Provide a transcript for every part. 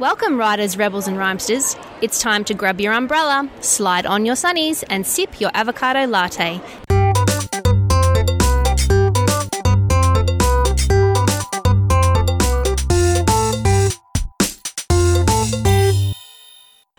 Welcome, riders, rebels, and rhymesters. It's time to grab your umbrella, slide on your sunnies, and sip your avocado latte.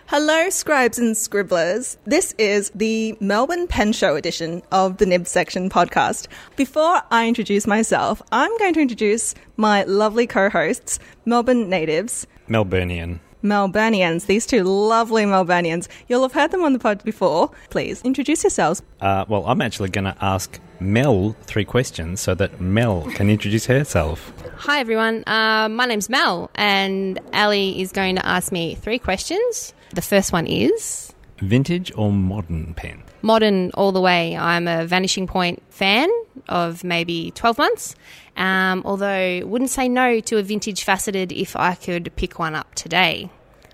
Hello, scribes and scribblers. This is the Melbourne Pen Show edition of the Nib Section podcast. Before I introduce myself, I'm going to introduce my lovely co hosts, Melbourne natives, Melburnian. Melburnians, these two lovely Melburnians. You'll have heard them on the pod before. Please introduce yourselves. Uh, well, I'm actually going to ask Mel three questions so that Mel can introduce herself. Hi, everyone. Uh, my name's Mel, and Ali is going to ask me three questions. The first one is Vintage or modern pen? Modern all the way. I'm a Vanishing Point fan of maybe 12 months, um, although wouldn't say no to a vintage faceted if I could pick one up today.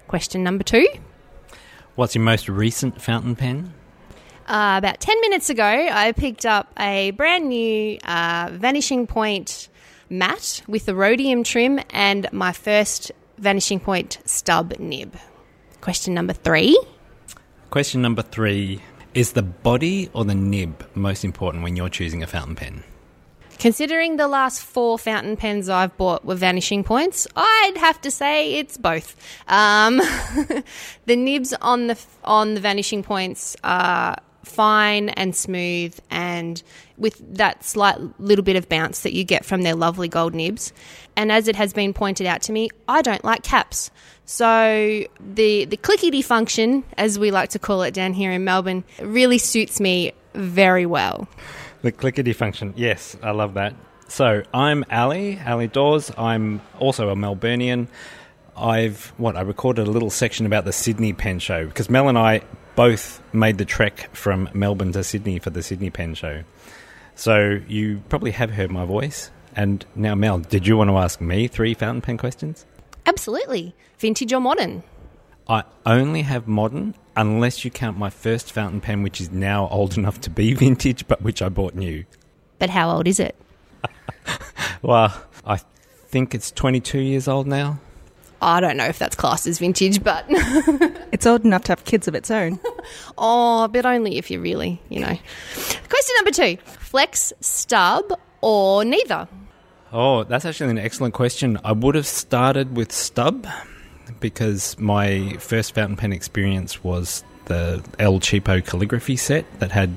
Question number two. What's your most recent fountain pen? Uh, about 10 minutes ago, I picked up a brand new uh, Vanishing Point matte with the rhodium trim and my first Vanishing Point stub nib. Question number three. Question number three Is the body or the nib most important when you're choosing a fountain pen? Considering the last four fountain pens I've bought were vanishing points, I'd have to say it's both. Um, the nibs on the on the vanishing points are fine and smooth, and with that slight little bit of bounce that you get from their lovely gold nibs. And as it has been pointed out to me, I don't like caps. So the the clickety function, as we like to call it down here in Melbourne, really suits me very well. The clickety function. Yes, I love that. So I'm Ali, Ali Dawes. I'm also a Melburnian. I've what I recorded a little section about the Sydney Pen Show because Mel and I both made the trek from Melbourne to Sydney for the Sydney Pen Show. So you probably have heard my voice. And now, Mel, did you want to ask me three fountain pen questions? Absolutely. Vintage or modern? I only have modern unless you count my first fountain pen, which is now old enough to be vintage, but which I bought new. But how old is it? Well, I think it's 22 years old now. I don't know if that's classed as vintage, but It's old enough to have kids of its own. oh, but only if you really, you know. Question number two flex, stub, or neither? Oh, that's actually an excellent question. I would have started with stub because my first fountain pen experience was the El Cheapo calligraphy set that had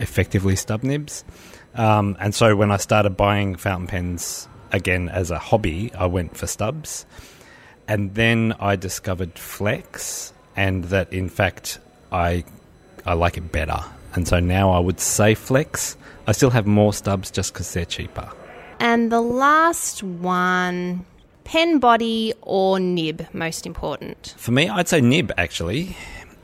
effectively stub nibs. Um, and so when I started buying fountain pens again as a hobby, I went for stubs. And then I discovered flex and that in fact I I like it better. And so now I would say flex. I still have more stubs just because they're cheaper. And the last one pen body or nib, most important. For me, I'd say nib actually,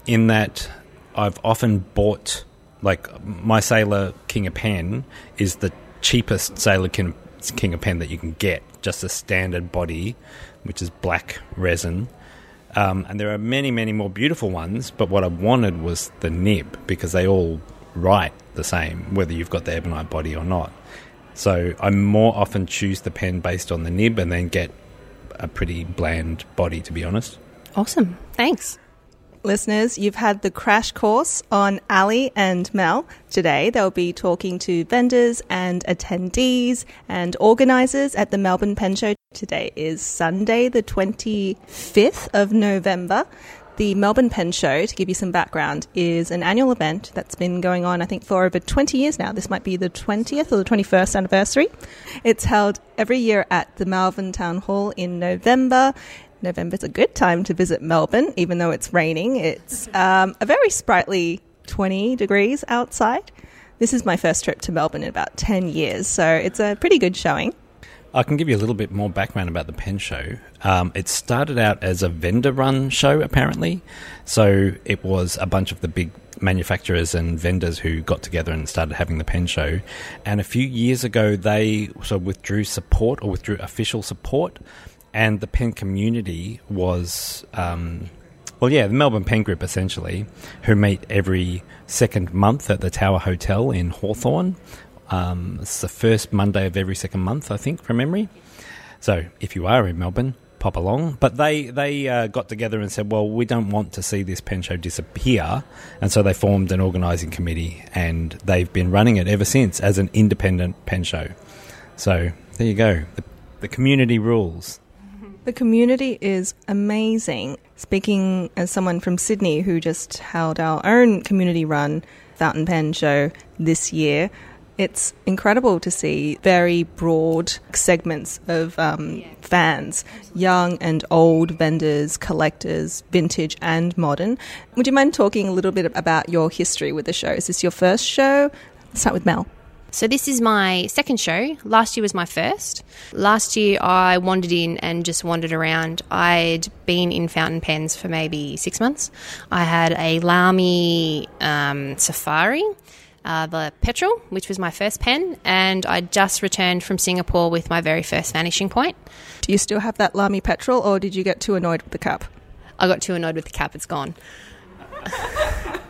in that I've often bought like my Sailor King of Pen is the cheapest Sailor King, King of Pen that you can get, just a standard body, which is black resin. Um, and there are many, many more beautiful ones, but what I wanted was the nib because they all write the same, whether you've got the ebonite body or not. So I more often choose the pen based on the nib and then get a pretty bland body, to be honest. Awesome. Thanks. Listeners, you've had the crash course on Ali and Mel. Today they'll be talking to vendors and attendees and organisers at the Melbourne Pen Show. Today is Sunday, the 25th of November. The Melbourne Pen Show, to give you some background, is an annual event that's been going on, I think, for over 20 years now. This might be the 20th or the 21st anniversary. It's held every year at the Malvern Town Hall in November. November's a good time to visit Melbourne, even though it's raining. It's um, a very sprightly 20 degrees outside. This is my first trip to Melbourne in about 10 years, so it's a pretty good showing. I can give you a little bit more background about the pen show. Um, it started out as a vendor run show, apparently. So it was a bunch of the big manufacturers and vendors who got together and started having the pen show. And a few years ago, they sort of withdrew support or withdrew official support. And the pen community was, um, well, yeah, the Melbourne Pen Group essentially, who meet every second month at the Tower Hotel in Hawthorn. Um, it's the first Monday of every second month, I think, from memory. So if you are in Melbourne, pop along. But they they uh, got together and said, well, we don't want to see this pen show disappear, and so they formed an organising committee, and they've been running it ever since as an independent pen show. So there you go. The, the community rules. The community is amazing. Speaking as someone from Sydney who just held our own community run fountain pen show this year, it's incredible to see very broad segments of um, fans, young and old vendors, collectors, vintage and modern. Would you mind talking a little bit about your history with the show? Is this your first show? Let's start with Mel. So this is my second show. Last year was my first. Last year I wandered in and just wandered around. I'd been in fountain pens for maybe six months. I had a Lamy um, Safari, uh, the Petrel, which was my first pen, and I just returned from Singapore with my very first vanishing point. Do you still have that Lamy Petrel, or did you get too annoyed with the cap? I got too annoyed with the cap. It's gone.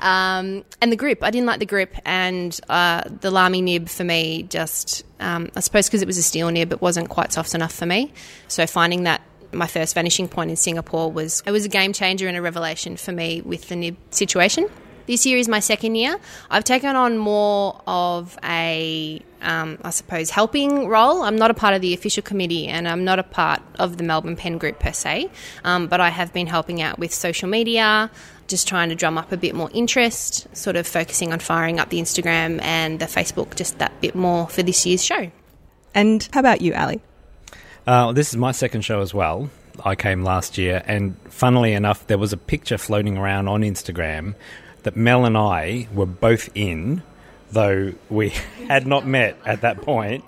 Um, and the grip, I didn't like the grip, and uh, the Lamy nib for me just, um, I suppose because it was a steel nib, it wasn't quite soft enough for me. So finding that my first vanishing point in Singapore was it was a game changer and a revelation for me with the nib situation. This year is my second year. I've taken on more of a, um, I suppose, helping role. I'm not a part of the official committee and I'm not a part of the Melbourne Pen Group per se, um, but I have been helping out with social media, just trying to drum up a bit more interest, sort of focusing on firing up the Instagram and the Facebook just that bit more for this year's show. And how about you, Ali? Uh, this is my second show as well. I came last year, and funnily enough, there was a picture floating around on Instagram that Mel and I were both in, though we had not met at that point.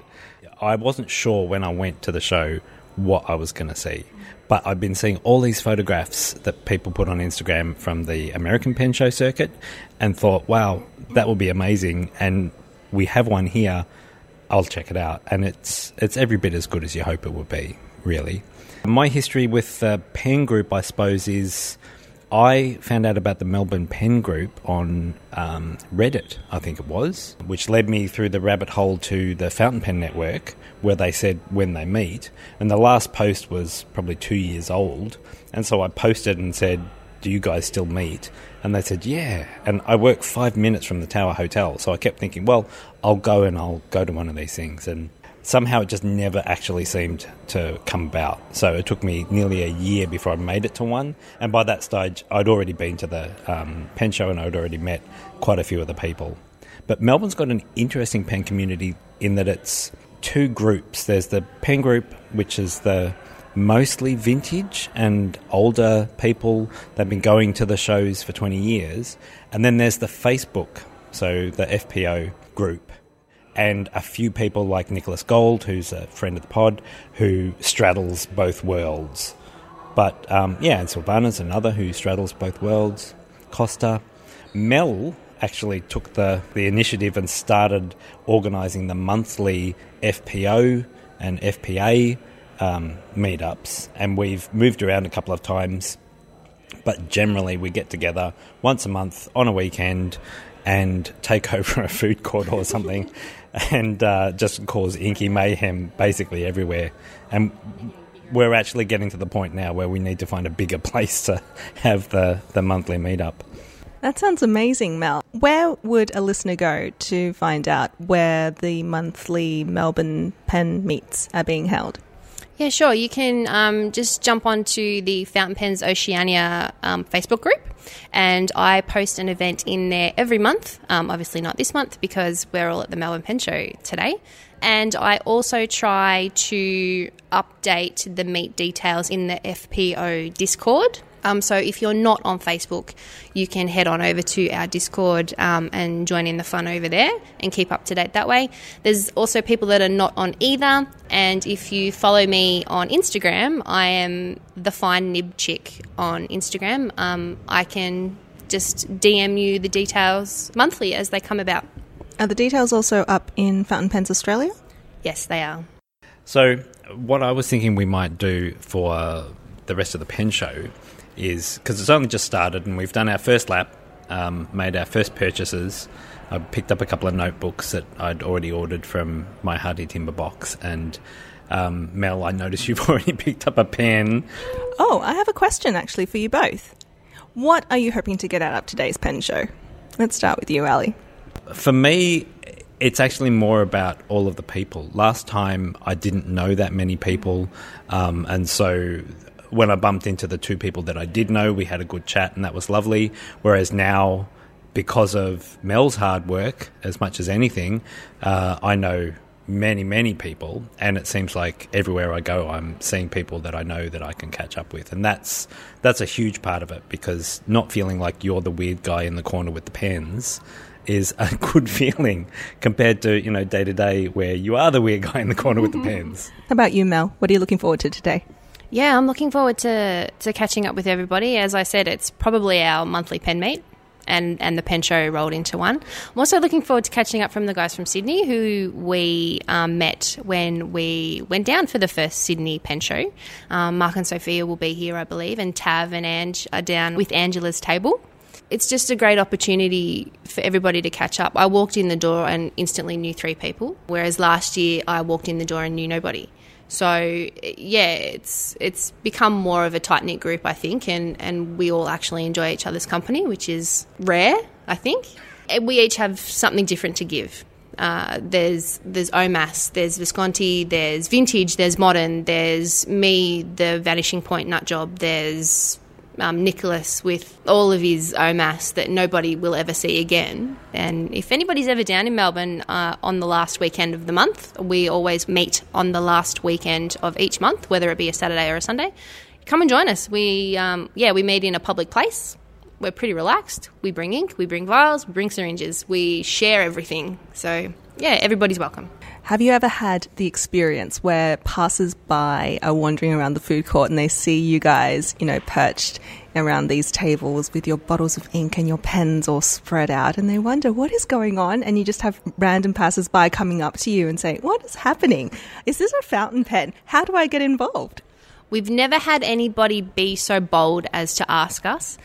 I wasn't sure when I went to the show what I was going to see. But I've been seeing all these photographs that people put on Instagram from the American Pen Show circuit and thought, wow, that would be amazing. And we have one here. I'll check it out. And it's, it's every bit as good as you hope it would be, really. My history with the Pen Group, I suppose, is I found out about the Melbourne Pen Group on um, Reddit, I think it was, which led me through the rabbit hole to the Fountain Pen Network, where they said when they meet. And the last post was probably two years old. And so I posted and said, Do you guys still meet? And they said, Yeah. And I work five minutes from the Tower Hotel. So I kept thinking, Well, I'll go and I'll go to one of these things. And somehow it just never actually seemed to come about. So it took me nearly a year before I made it to one. And by that stage, I'd already been to the um, pen show and I'd already met quite a few of the people. But Melbourne's got an interesting pen community in that it's two groups. There's the pen group, which is the mostly vintage and older people that have been going to the shows for 20 years. And then there's the Facebook, so the FPO group and a few people like Nicholas Gold, who's a friend of the pod, who straddles both worlds. But um, yeah, and Silvana's another who straddles both worlds. Costa. Mel actually took the, the initiative and started organising the monthly FPO and FPA um, meetups, and we've moved around a couple of times. But generally, we get together once a month on a weekend and take over a food court or something and uh, just cause inky mayhem basically everywhere. And we're actually getting to the point now where we need to find a bigger place to have the, the monthly meetup. That sounds amazing, Mel. Where would a listener go to find out where the monthly Melbourne pen meets are being held? Yeah, sure. You can um, just jump onto the Fountain Pens Oceania um, Facebook group, and I post an event in there every month. Um, obviously, not this month because we're all at the Melbourne Pen Show today. And I also try to update the meet details in the FPO Discord. Um, so if you're not on Facebook, you can head on over to our Discord um, and join in the fun over there and keep up to date that way. There's also people that are not on either, and if you follow me on Instagram, I am the fine nib chick on Instagram. Um, I can just DM you the details monthly as they come about. Are the details also up in Fountain Pens Australia? Yes, they are. So, what I was thinking we might do for the rest of the pen show is because it's only just started and we've done our first lap, um, made our first purchases. I picked up a couple of notebooks that I'd already ordered from my Hearty Timber box, and Um, Mel, I notice you've already picked up a pen. Oh, I have a question actually for you both. What are you hoping to get out of today's pen show? Let's start with you, Ali. For me, it's actually more about all of the people. Last time I didn't know that many people, um, and so when I bumped into the two people that I did know, we had a good chat, and that was lovely. Whereas now, because of Mel's hard work, as much as anything, uh, I know many, many people, and it seems like everywhere I go, I'm seeing people that I know that I can catch up with, and that's that's a huge part of it because not feeling like you're the weird guy in the corner with the pens is a good feeling compared to you know day to day where you are the weird guy in the corner with the pens. How about you, Mel? What are you looking forward to today? Yeah, I'm looking forward to, to catching up with everybody. As I said, it's probably our monthly pen meet and, and the pen show rolled into one. I'm also looking forward to catching up from the guys from Sydney who we um, met when we went down for the first Sydney pen show. Um, Mark and Sophia will be here, I believe, and Tav and Ange are down with Angela's table. It's just a great opportunity for everybody to catch up. I walked in the door and instantly knew three people, whereas last year I walked in the door and knew nobody. So yeah, it's it's become more of a tight knit group, I think, and and we all actually enjoy each other's company, which is rare, I think. And we each have something different to give. Uh, there's there's Omas, there's Visconti, there's vintage, there's modern, there's me, the vanishing point nut job, there's um, Nicholas with all of his OMAS that nobody will ever see again. And if anybody's ever down in Melbourne uh, on the last weekend of the month, we always meet on the last weekend of each month, whether it be a Saturday or a Sunday. Come and join us. We um, yeah we meet in a public place. We're pretty relaxed. We bring ink, we bring vials, we bring syringes, we share everything. So yeah, everybody's welcome. Have you ever had the experience where passers by are wandering around the food court and they see you guys, you know, perched around these tables with your bottles of ink and your pens all spread out and they wonder what is going on and you just have random passers by coming up to you and saying, What is happening? Is this a fountain pen? How do I get involved? We've never had anybody be so bold as to ask us.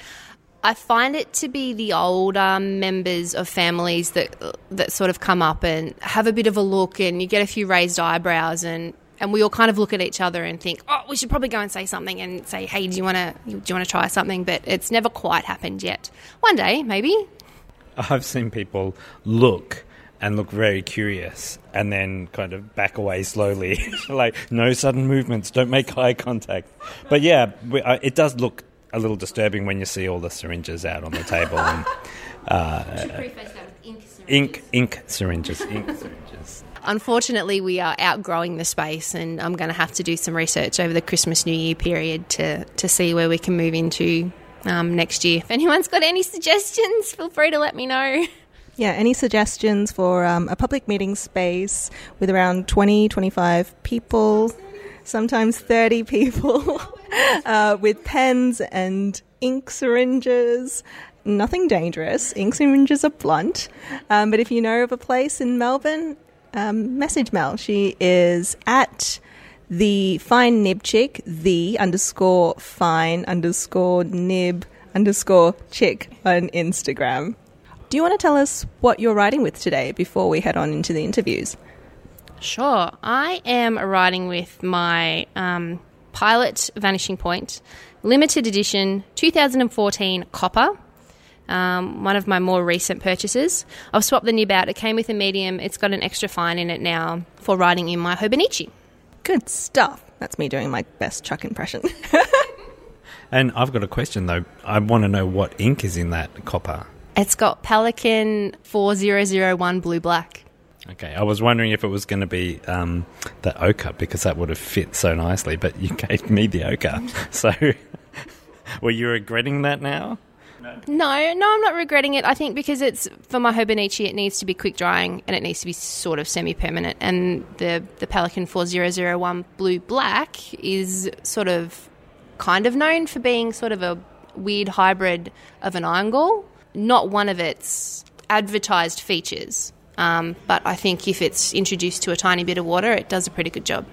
I find it to be the older members of families that that sort of come up and have a bit of a look, and you get a few raised eyebrows, and and we all kind of look at each other and think, oh, we should probably go and say something and say, hey, do you want to do you want to try something? But it's never quite happened yet. One day, maybe. I've seen people look and look very curious and then kind of back away slowly like no sudden movements don't make eye contact but yeah it does look a little disturbing when you see all the syringes out on the table. And, uh, ink, ink, ink syringes, ink syringes. Unfortunately, we are outgrowing the space, and I'm going to have to do some research over the Christmas New Year period to to see where we can move into um, next year. If anyone's got any suggestions, feel free to let me know. Yeah, any suggestions for um, a public meeting space with around 20, 25 people? sometimes 30 people uh, with pens and ink syringes. Nothing dangerous. Ink syringes are blunt. Um, but if you know of a place in Melbourne, um, message Mel. She is at the fine nib chick, the underscore fine underscore nib underscore chick on Instagram. Do you want to tell us what you're writing with today before we head on into the interviews? Sure. I am writing with my um, Pilot Vanishing Point limited edition 2014 copper. Um, one of my more recent purchases. I've swapped the nib out. It came with a medium. It's got an extra fine in it now for riding in my Hobonichi. Good stuff. That's me doing my best Chuck impression. and I've got a question though. I want to know what ink is in that copper. It's got Pelikan 4001 blue black. Okay, I was wondering if it was going to be um, the ochre because that would have fit so nicely, but you gave me the ochre. So, were you regretting that now? No. no, no, I'm not regretting it. I think because it's for my Hobonichi, it needs to be quick drying and it needs to be sort of semi-permanent. And the the Pelikan 4001 blue black is sort of kind of known for being sort of a weird hybrid of an gall. Not one of its advertised features. Um, but I think if it's introduced to a tiny bit of water, it does a pretty good job.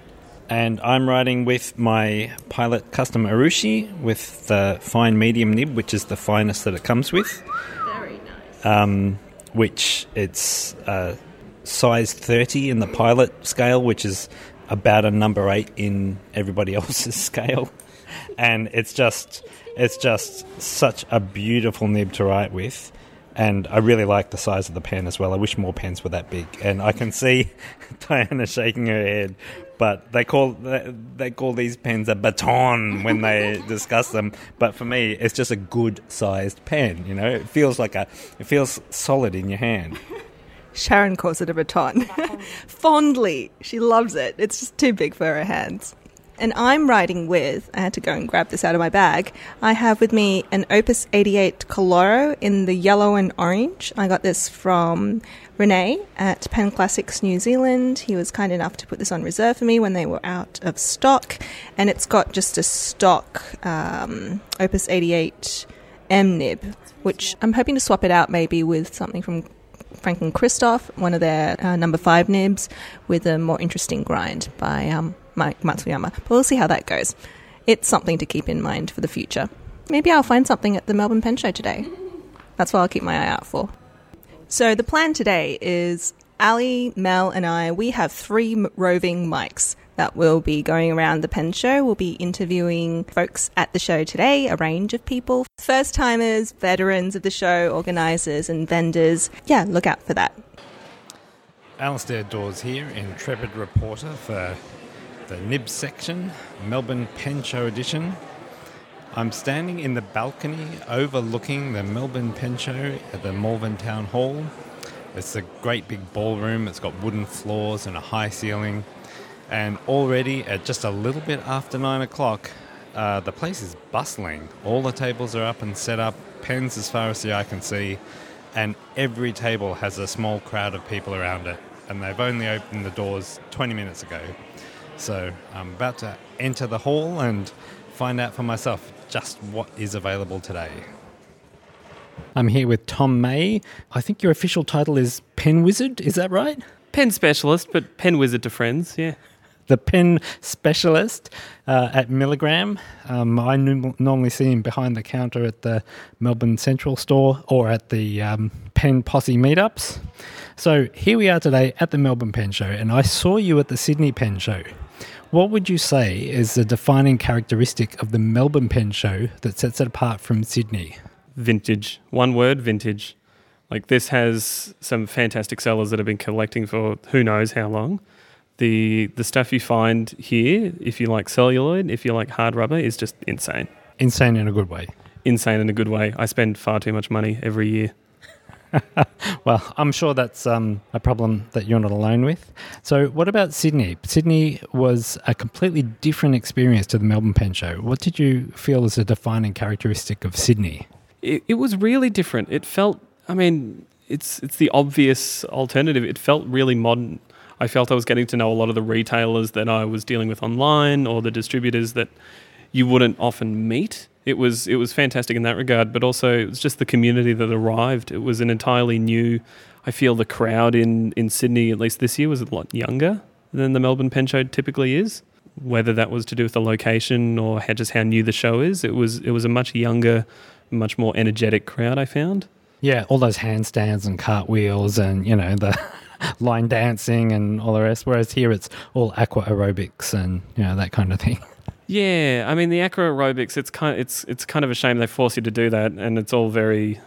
And I'm riding with my Pilot Custom Urushi with the fine medium nib, which is the finest that it comes with. Very nice. Um, which it's uh, size 30 in the Pilot scale, which is about a number eight in everybody else's scale, and it's just it's just such a beautiful nib to write with. And I really like the size of the pen as well. I wish more pens were that big. And I can see Diana shaking her head, but they call they call these pens a baton when they discuss them. But for me, it's just a good sized pen. You know, it feels like a it feels solid in your hand. Sharon calls it a baton. Fondly. She loves it. It's just too big for her hands. And I'm writing with, I had to go and grab this out of my bag. I have with me an Opus 88 Koloro in the yellow and orange. I got this from Renee at Pen Classics New Zealand. He was kind enough to put this on reserve for me when they were out of stock. And it's got just a stock um, Opus 88 M nib, which I'm hoping to swap it out maybe with something from Franklin Christoph, one of their uh, number five nibs, with a more interesting grind by um, Mike Masuyama. But we'll see how that goes. It's something to keep in mind for the future. Maybe I'll find something at the Melbourne Pen Show today. That's what I'll keep my eye out for. So the plan today is Ali, Mel, and I, we have three roving mics that will be going around the pen show. We'll be interviewing folks at the show today, a range of people first timers, veterans of the show, organisers, and vendors. Yeah, look out for that. Alisdair Dawes here, intrepid reporter for the Nib section, Melbourne Pen Show edition. I'm standing in the balcony overlooking the Melbourne Pen Show at the Malvern Town Hall. It's a great big ballroom, it's got wooden floors and a high ceiling. And already at just a little bit after nine o'clock, uh, the place is bustling. All the tables are up and set up, pens as far as the eye can see, and every table has a small crowd of people around it. And they've only opened the doors 20 minutes ago. So I'm about to enter the hall and find out for myself just what is available today. I'm here with Tom May. I think your official title is Pen Wizard, is that right? Pen specialist, but pen wizard to friends, yeah the pen specialist uh, at Milligram. Um, I n- normally see him behind the counter at the Melbourne Central store or at the um, Pen Posse meetups. So here we are today at the Melbourne Pen Show, and I saw you at the Sydney Pen Show. What would you say is the defining characteristic of the Melbourne Pen Show that sets it apart from Sydney? Vintage. One word, vintage. Like this has some fantastic sellers that have been collecting for who knows how long the the stuff you find here, if you like celluloid, if you like hard rubber, is just insane. Insane in a good way. Insane in a good way. I spend far too much money every year. well, I'm sure that's um, a problem that you're not alone with. So, what about Sydney? Sydney was a completely different experience to the Melbourne Pen Show. What did you feel as a defining characteristic of Sydney? It, it was really different. It felt, I mean, it's it's the obvious alternative. It felt really modern. I felt I was getting to know a lot of the retailers that I was dealing with online or the distributors that you wouldn't often meet. It was it was fantastic in that regard, but also it was just the community that arrived. It was an entirely new. I feel the crowd in in Sydney, at least this year, was a lot younger than the Melbourne Pen Show typically is. Whether that was to do with the location or how, just how new the show is, it was it was a much younger, much more energetic crowd. I found. Yeah, all those handstands and cartwheels, and you know the line dancing and all the rest. Whereas here it's all aqua aerobics and you know that kind of thing. Yeah, I mean the aqua aerobics. It's kind. Of, it's it's kind of a shame they force you to do that, and it's all very,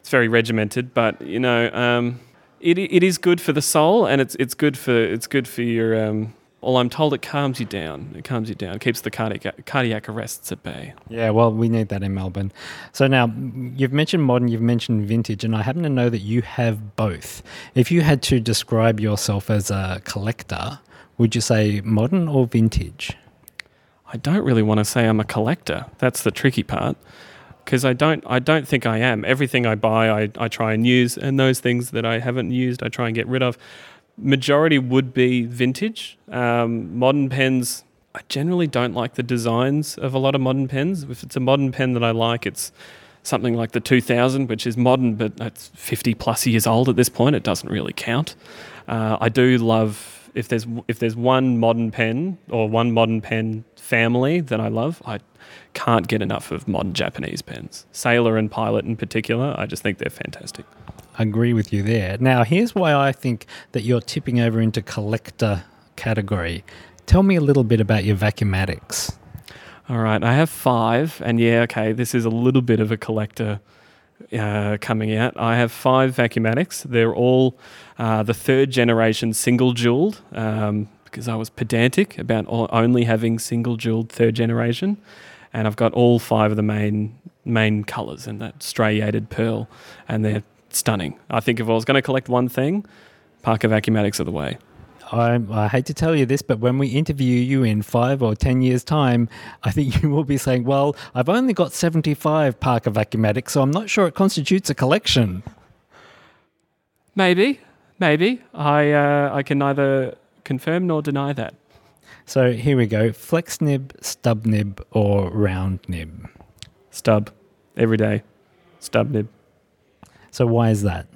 it's very regimented. But you know, um, it it is good for the soul, and it's it's good for it's good for your um, well, I'm told it calms you down. It calms you down. It keeps the cardiac, cardiac arrests at bay. Yeah, well, we need that in Melbourne. So now, you've mentioned modern, you've mentioned vintage, and I happen to know that you have both. If you had to describe yourself as a collector, would you say modern or vintage? I don't really want to say I'm a collector. That's the tricky part. Because I don't, I don't think I am. Everything I buy, I, I try and use, and those things that I haven't used, I try and get rid of majority would be vintage. Um, modern pens, I generally don't like the designs of a lot of modern pens. If it's a modern pen that I like, it's something like the 2000, which is modern, but it's 50 plus years old at this point. It doesn't really count. Uh, I do love if there's if there's one modern pen or one modern pen family that I love, I can't get enough of modern Japanese pens. Sailor and Pilot in particular, I just think they're fantastic I agree with you there. Now, here's why I think that you're tipping over into collector category. Tell me a little bit about your vacuumatics. All right, I have five, and yeah, okay, this is a little bit of a collector uh, coming out. I have five vacuumatics. They're all uh, the third generation single jeweled um, because I was pedantic about all, only having single jeweled third generation, and I've got all five of the main main colours and that striated pearl, and they're stunning. I think if I was going to collect one thing, Parker Vacuumatics are the way. I, I, hate to tell you this, but when we interview you in five or ten years' time, I think you will be saying, Well, I've only got 75 Parker Vacuumatics, so I'm not sure it constitutes a collection. Maybe, maybe. I, uh, I can neither confirm nor deny that. So here we go flex nib, stub nib, or round nib? Stub. Every day. Stub nib. So why is that?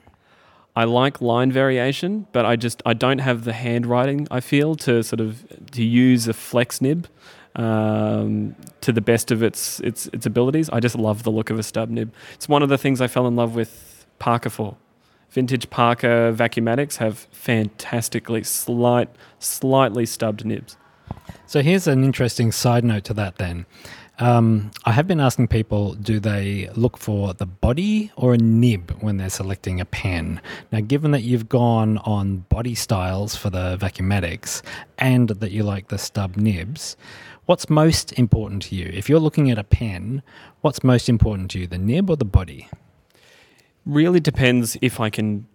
I like line variation, but I just I don't have the handwriting. I feel to sort of to use a flex nib um, to the best of its its its abilities. I just love the look of a stub nib. It's one of the things I fell in love with Parker for. Vintage Parker vacuumatics have fantastically slight, slightly stubbed nibs. So here's an interesting side note to that. Then um, I have been asking people do they look for the body or a nib when they're selecting a pen? Now, given that you've gone on body styles for the Vacuumatics and that you like the stub nibs, what's most important to you? If you're looking at a pen, what's most important to you, the nib or the body? Really depends if I can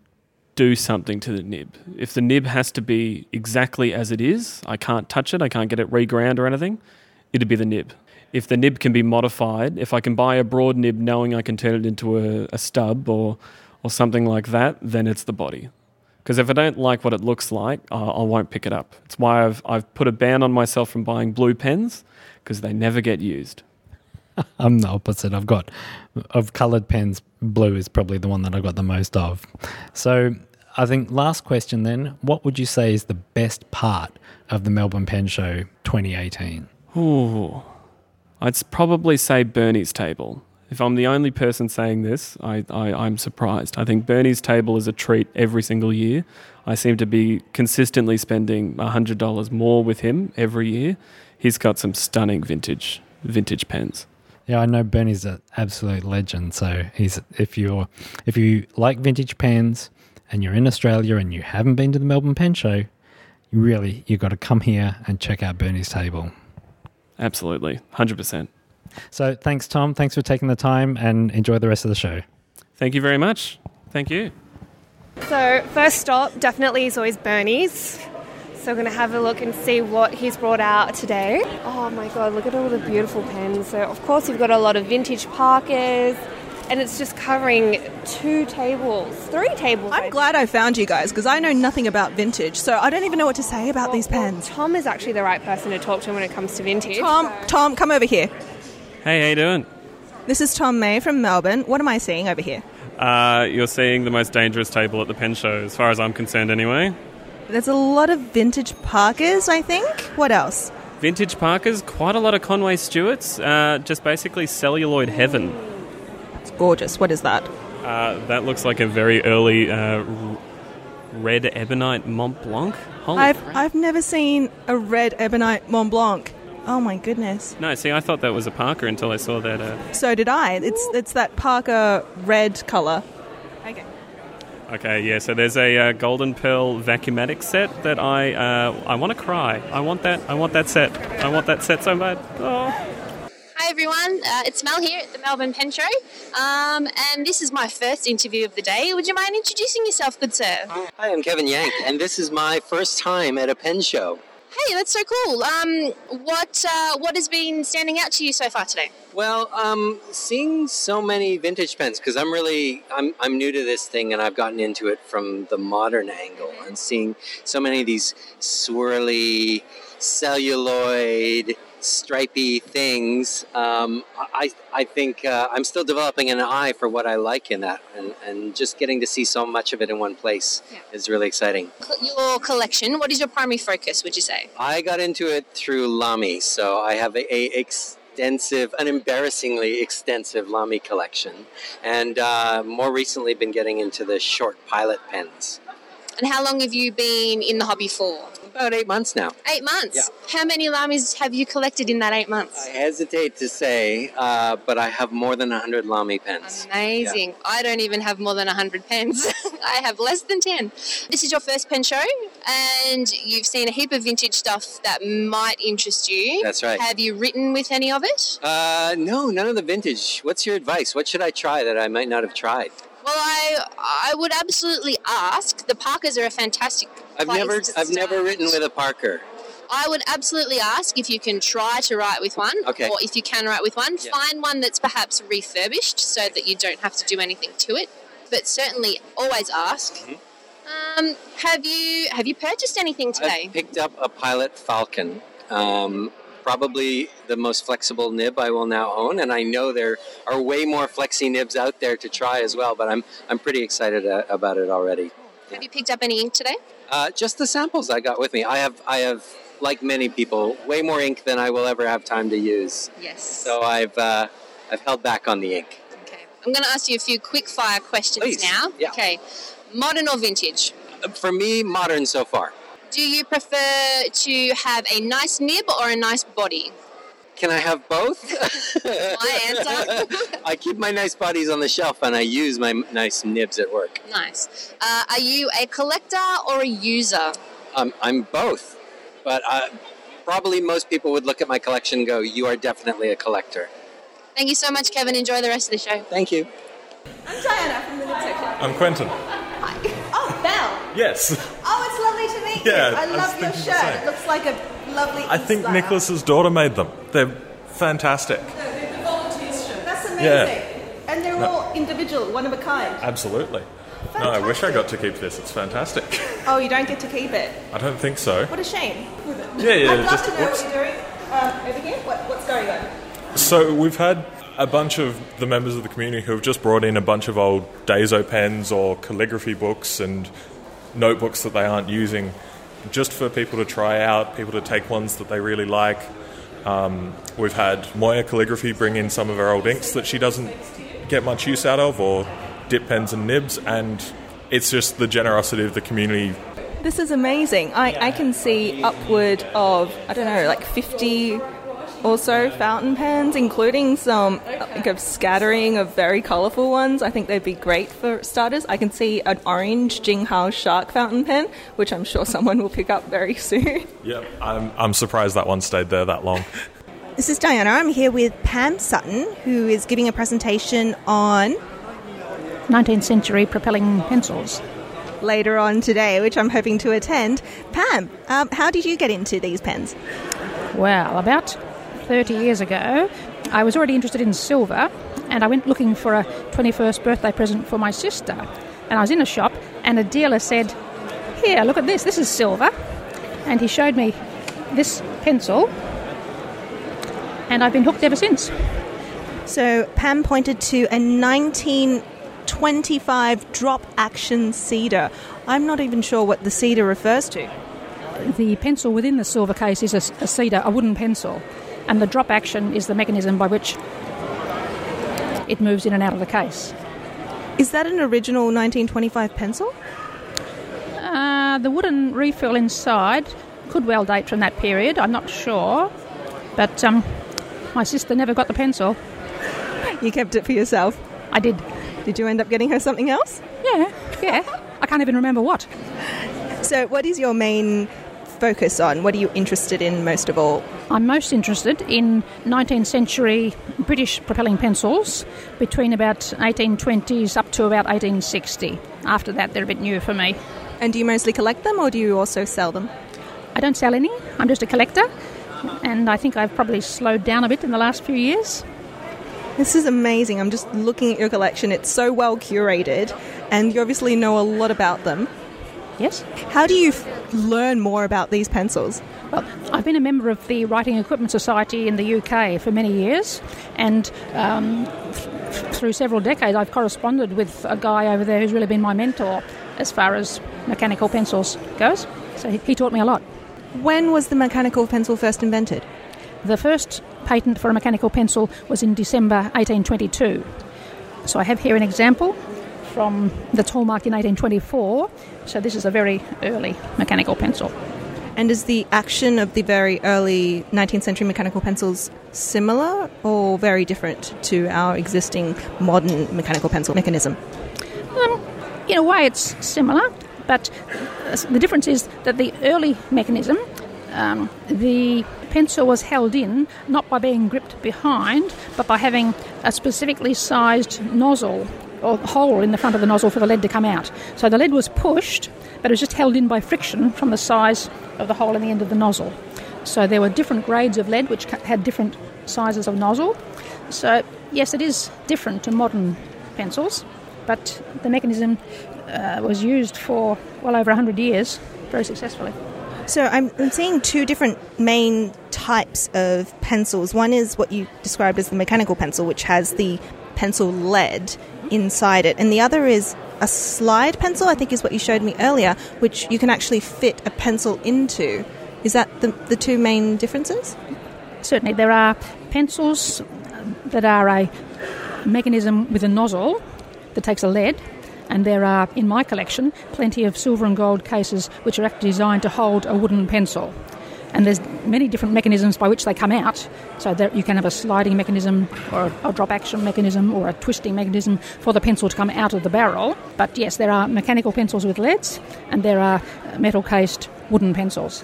do something to the nib. If the nib has to be exactly as it is, I can't touch it, I can't get it reground or anything, it'd be the nib if the nib can be modified, if I can buy a broad nib knowing I can turn it into a, a stub or, or something like that, then it's the body. Because if I don't like what it looks like, uh, I won't pick it up. It's why I've, I've put a ban on myself from buying blue pens because they never get used. I'm the opposite. I've got, of coloured pens, blue is probably the one that I've got the most of. So I think last question then, what would you say is the best part of the Melbourne Pen Show 2018? Ooh, I'd probably say Bernie's table. If I'm the only person saying this, I, I, am surprised. I think Bernie's table is a treat every single year. I seem to be consistently spending $100 more with him every year. He's got some stunning vintage vintage pens. Yeah, I know Bernie's an absolute legend. So he's if you're if you like vintage pens and you're in Australia and you haven't been to the Melbourne Pen Show, you really you've got to come here and check out Bernie's table. Absolutely, 100%. So thanks, Tom. Thanks for taking the time and enjoy the rest of the show. Thank you very much. Thank you. So, first stop definitely is always Bernie's. So, we're going to have a look and see what he's brought out today. Oh my god, look at all the beautiful pens. So, of course, you've got a lot of vintage Parkers, and it's just covering two tables, three tables. I'm glad I found you guys because I know nothing about vintage, so I don't even know what to say about well, these pens. Well, Tom is actually the right person to talk to when it comes to vintage. Tom, so. Tom, come over here. Hey, how you doing? This is Tom May from Melbourne. What am I seeing over here? Uh, you're seeing the most dangerous table at the pen show, as far as I'm concerned, anyway. There's a lot of vintage Parkers, I think. What else? Vintage Parkers, quite a lot of Conway Stewarts, uh, just basically celluloid heaven It's gorgeous. What is that? Uh, that looks like a very early uh, red ebonite Mont Blanc. Holy I've crap. I've never seen a red ebonite Mont Blanc. Oh my goodness! No, see, I thought that was a Parker until I saw that. Uh... So did I. It's it's that Parker red color. Okay. Okay, yeah. So there's a uh, golden pearl vacuumatic set that I uh, I want to cry. I want that. I want that set. I want that set so bad. Oh. Hi everyone, uh, it's Mel here at the Melbourne Pen Show, um, and this is my first interview of the day. Would you mind introducing yourself, good sir? Hi, I'm Kevin Yank, and this is my first time at a pen show. Hey, that's so cool. Um, what uh, what has been standing out to you so far today? Well, um, seeing so many vintage pens because I'm really I'm I'm new to this thing and I've gotten into it from the modern angle and seeing so many of these swirly celluloid stripy things. Um, I, I think uh, I'm still developing an eye for what I like in that, and, and just getting to see so much of it in one place yeah. is really exciting. Your collection, what is your primary focus, would you say? I got into it through Lamy, so I have a, a extensive, an embarrassingly extensive Lamy collection, and uh, more recently been getting into the short pilot pens. And how long have you been in the hobby for? About eight months now. Eight months. How many lamis have you collected in that eight months? I hesitate to say, uh, but I have more than 100 Lamy pens. Amazing. I don't even have more than 100 pens. I have less than 10. This is your first pen show, and you've seen a heap of vintage stuff that might interest you. That's right. Have you written with any of it? Uh, no, none of the vintage. What's your advice? What should I try that I might not have tried? Well, I I would absolutely ask. The Parkers are a fantastic. I've never, I've never written with a Parker. I would absolutely ask if you can try to write with one, Okay. or if you can write with one, Yeah. find one that's perhaps refurbished so that you don't have to do anything to it. But certainly, always ask. Um, have you have you purchased anything today? I've picked up a Pilot Falcon. Um, probably the most flexible nib I will now own, and I know there are way more flexi nibs out there to try as well. But I'm I'm pretty excited uh, about it already. Have you picked up any ink today? Uh, just the samples I got with me. I have I have like many people way more ink than I will ever have time to use. Yes. So I've uh, I've held back on the ink. okay. I'm going to ask you a few quick fire questions Please. now. Yeah. Okay. Modern or vintage? Uh, For me, modern so far. Do you prefer to have a nice nib or a nice body? Can I have both? My answer. I keep my nice bodies on the shelf and I use my nice nibs at work. nice. Uh, are you a collector or a user? Um, I'm both, but uh, probably most people would look at my collection and go, "You are definitely a collector." Thank you so much, Kevin. Enjoy the rest of the show. Thank you. I'm Diana from the Nib section. I'm Quentin. Hi. Bell. Yes. Oh, it's lovely to meet Yeah, you. I I was love your shirt. It looks like a lovely. I think East Nicholas's daughter made them. They're fantastic. That's amazing. Yeah. And they're all individual, one of a kind. Absolutely. No, I wish I got to keep this. It's fantastic. Oh, you don't get to keep it. I don't think so. What a shame. Yeah, yeah. I'd love just to know whoops. what you're doing um, over here. What, what's going on? So we've had a bunch of the members of the community who have just brought in a bunch of old Dazo pens or calligraphy books and notebooks that they aren't using, just for people to try out, people to take ones that they really like. Um, we've had Moya Calligraphy bring in some of her old inks that she doesn't get much use out of, or dip pens and nibs, and it's just the generosity of the community This is amazing. I, I can see upward of, I don't know, like 50 or so fountain pens, including some like a scattering of very colourful ones. I think they'd be great for starters. I can see an orange Jinhao Shark fountain pen, which I'm sure someone will pick up very soon. Yep, I'm, I'm surprised that one stayed there that long. This is Diana. I'm here with Pam Sutton, who is giving a presentation on 19th century propelling pencils. later on today, which I'm hoping to attend. Pam, um, how did you get into these pens? Well, about 30 years ago, I was already interested in silver and I went looking for a 21st birthday present for my sister. And I was in a shop and a dealer said, Here, look at this, this is silver. And he showed me this pencil and I've been hooked ever since. So Pam pointed to a 1925 drop action cedar. I'm not even sure what the cedar refers to. The pencil within the silver case is a, a cedar, a wooden pencil, and the drop action is the mechanism by which it moves in and out of the case. Is that an original 1925 pencil? Uh, the wooden refill inside could well date from that period. I'm not sure, but um, my sister never got the pencil. You kept it for yourself. I did. Did you end up getting her something else? Yeah, yeah. I can't even remember what. So, what is your main focus on? What are you interested in most of all? I'm most interested in 19th century British propelling pencils between about 1820s up to about 1860. After that, they're a bit new for me. And do you mostly collect them or do you also sell them? I don't sell any. I'm just a collector, and I think I've probably slowed down a bit in the last few years. This is amazing. I'm just looking at your collection. It's so well curated, and you obviously know a lot about them. Yes. How do you f- learn more about these pencils? Well, I've been a member of the Writing Equipment Society in the UK for many years, and um, th- through several decades, I've corresponded with a guy over there who's really been my mentor as far as mechanical pencils goes. So he, he taught me a lot. When was the mechanical pencil first invented? The first patent for a mechanical pencil was in December 1822. So I have here an example from that's hallmarked in 1824. So this is a very early mechanical pencil. And is the action of the very early 19th century mechanical pencils similar or very different to our existing modern mechanical pencil mechanism? Um, in a way, it's similar, but uh, the difference is that the early mechanism, um, the pencil was held in not by being gripped behind, but by having a specifically sized nozzle or hole in the front of the nozzle for the lead to come out. So the lead was pushed, but it was just held in by friction from the size of the hole in the end of the nozzle. So there were different grades of lead which had different sizes of nozzle. So, yes, it is different to modern pencils, but the mechanism uh, was used for well over 100 years very successfully. So I'm, I'm seeing two different main types of pencils. One is what you described as the mechanical pencil, which has the pencil lead inside it, and the other is a slide pencil, I think is what you showed me earlier, which you can actually fit a pencil into. Is that the, the two main differences? Certainly, there are pencils that are a mechanism with a nozzle that takes a lead, and there are, in my collection, plenty of silver and gold cases which are actually designed to hold a wooden pencil. And there's many different mechanisms by which they come out. So that you can have a sliding mechanism, or a drop action mechanism, or a twisting mechanism for the pencil to come out of the barrel. But yes, there are mechanical pencils with leads, and there are metal cased wooden pencils.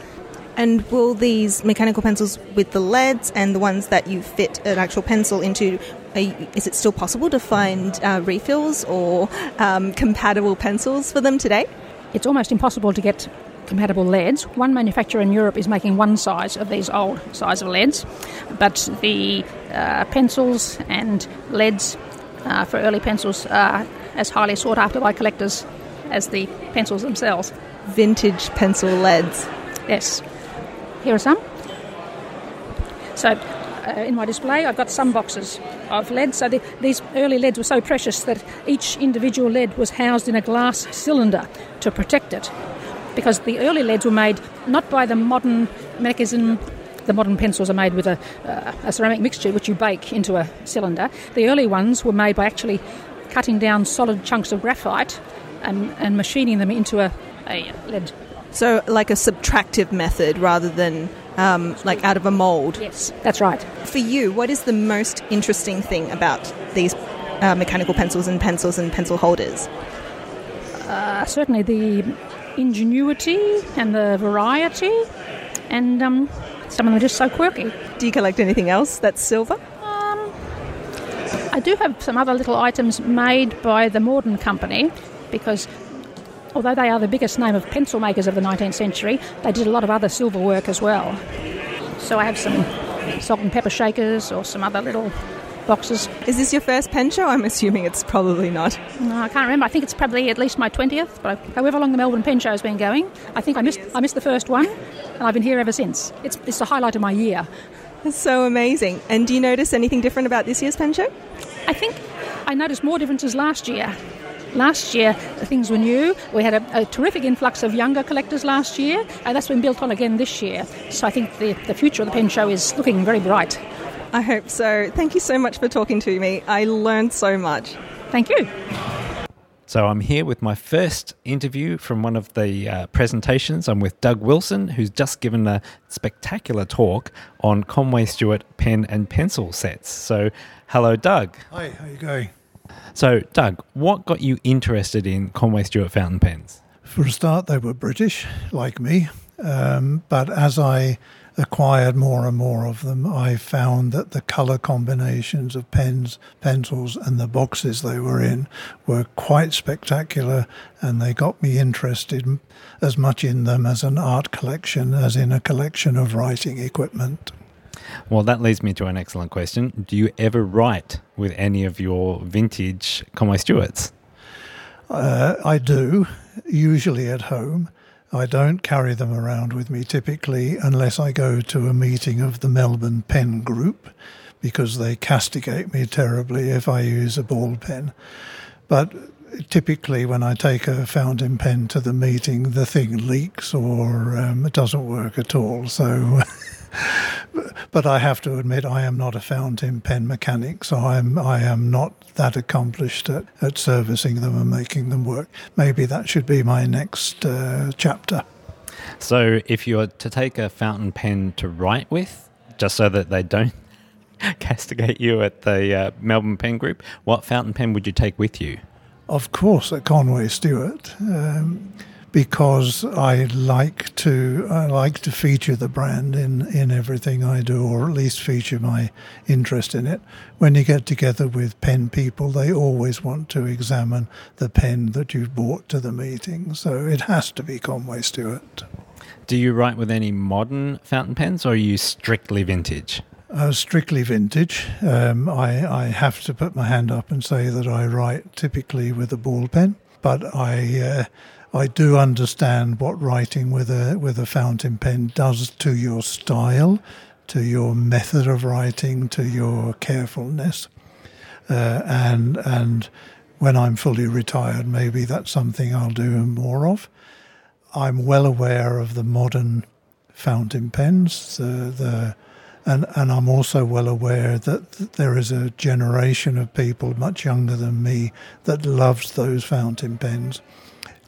And will these mechanical pencils with the leads and the ones that you fit an actual pencil into, is it still possible to find uh, refills or um, compatible pencils for them today? It's almost impossible to get compatible leads. One manufacturer in Europe is making one size of these old size of leads, but the uh, pencils and leads uh, for early pencils are as highly sought after by collectors as the pencils themselves. Vintage pencil leads. Yes. Here are some. So, uh, in my display, I've got some boxes of lead. So, the, these early leads were so precious that each individual lead was housed in a glass cylinder to protect it. Because the early leads were made not by the modern mechanism the modern pencils are made with a, uh, a, ceramic mixture which you bake into a cylinder. The early ones were made by actually cutting down solid chunks of graphite and, and machining them into a, a lead so, like a subtractive method rather than um, like out of a mold. Yes, that's right. For you, what is the most interesting thing about these uh, mechanical pencils and pencils and pencil holders? Uh, certainly the ingenuity and the variety, and um, some of them are just so quirky. Do you collect anything else that's silver? Um, I do have some other little items made by the Mordan Company because although they are the biggest name of pencil makers of the 19th century, they did a lot of other silver work as well. So I have some salt and pepper shakers or some other little boxes. Is this your first pen show? I'm assuming it's probably not. No, I can't remember. I think it's probably at least my 20th, but however long the Melbourne Pen Show has been going, I think I missed, I missed the first one, and I've been here ever since. It's, it's the highlight of my year. That's so amazing. And do you notice anything different about this year's pen show? I think I noticed more differences last year. Last year, things were new. We had a, a, terrific influx of younger collectors last year, and that's been built on again this year. So I think the, the future of the pen show is looking very bright. I hope so. Thank you so much for talking to me. I learned so much. Thank you. So I'm here with my first interview from one of the uh, presentations. I'm with Doug Wilson, who's just given a spectacular talk on Conway Stewart pen and pencil sets. So, hello, Doug. Hi, how you going? So, Doug, what got you interested in Conway Stewart fountain pens? For a start, they were British, like me. Um, but as I acquired more and more of them, I found that the colour combinations of pens, pencils, and the boxes they were in were quite spectacular, and they got me interested as much in them as an art collection as in a collection of writing equipment. Well, that leads me to an excellent question. Do you ever write with any of your vintage Conway Stewarts? Uh, I do, usually at home. I don't carry them around with me typically unless I go to a meeting of the Melbourne Pen Group because they castigate me terribly if I use a ball pen. But typically, when I take a fountain pen to the meeting, the thing leaks or um, it doesn't work at all. So but I have to admit, I am not a fountain pen mechanic, so I'm I am not that accomplished at, at servicing them and making them work. Maybe that should be my next uh, chapter. So, if you were to take a fountain pen to write with, just so that they don't castigate you at the uh, Melbourne Pen Group, what fountain pen would you take with you? Of course, a Conway Stewart, um, because I like to I like to feature the brand in, in everything I do, or at least feature my interest in it. When you get together with pen people, they always want to examine the pen that you've brought to the meeting, so it has to be Conway Stewart. Do you write with any modern fountain pens, or are you strictly vintage? Uh, strictly vintage. Um, I, I have to put my hand up and say that I write typically with a ball pen, but I uh, I do understand what writing with a with a fountain pen does to your style, to your method of writing, to your carefulness, uh, and and when I'm fully retired, maybe that's something I'll do more of. I'm well aware of the modern fountain pens, the, the and, and I'm also well aware that there is a generation of people much younger than me that loves those fountain pens.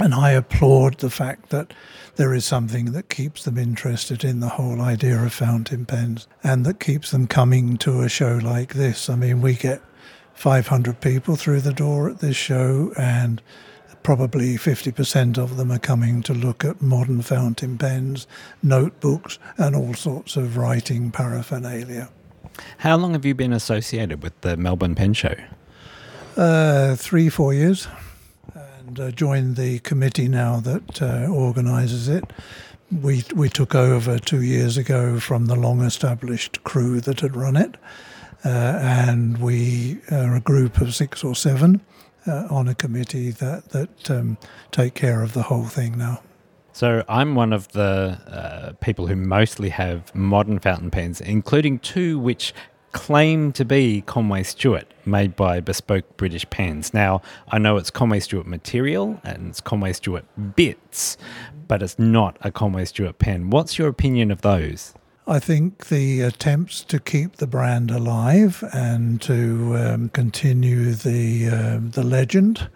And I applaud the fact that there is something that keeps them interested in the whole idea of fountain pens and that keeps them coming to a show like this. I mean, we get 500 people through the door at this show, and probably 50% of them are coming to look at modern fountain pens, notebooks, and all sorts of writing paraphernalia. How long have you been associated with the Melbourne Pen Show? Uh, three, four years. Uh, joined the committee now that uh, organises it. We, we took over two years ago from the long established crew that had run it. Uh, and we are a group of six or seven uh, on a committee that that um, take care of the whole thing now. So I'm one of the uh, people who mostly have modern fountain pens, including two which claim to be Conway Stewart, made by Bespoke British Pens. Now, I know it's Conway Stewart material and it's Conway Stewart bits, but it's not a Conway Stewart pen. What's your opinion of those? I think the attempts to keep the brand alive and to um, continue the uh, the legend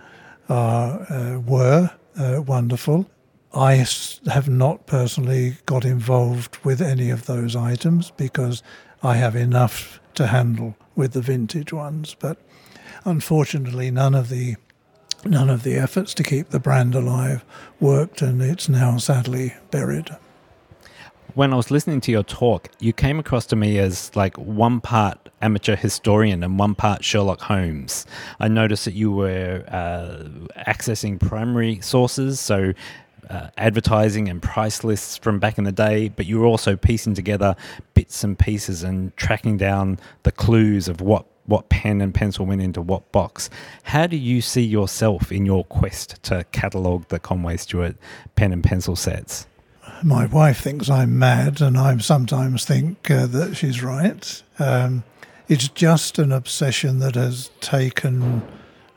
are, uh, were uh, wonderful. I have not personally got involved with any of those items because I have enough to handle with the vintage ones. But unfortunately, none of the none of the efforts to keep the brand alive worked, and it's now sadly buried when I was listening to your talk, you came across to me as like one part amateur historian and one part Sherlock Holmes. I noticed that you were uh, accessing primary sources, so uh, advertising and price lists from back in the day, but you were also piecing together bits and pieces and tracking down the clues of what what pen and pencil went into what box. How do you see yourself in your quest to catalogue the Conway Stewart pen and pencil sets? my wife thinks I'm mad, and I sometimes think uh, that she's right. Um, it's just an obsession that has taken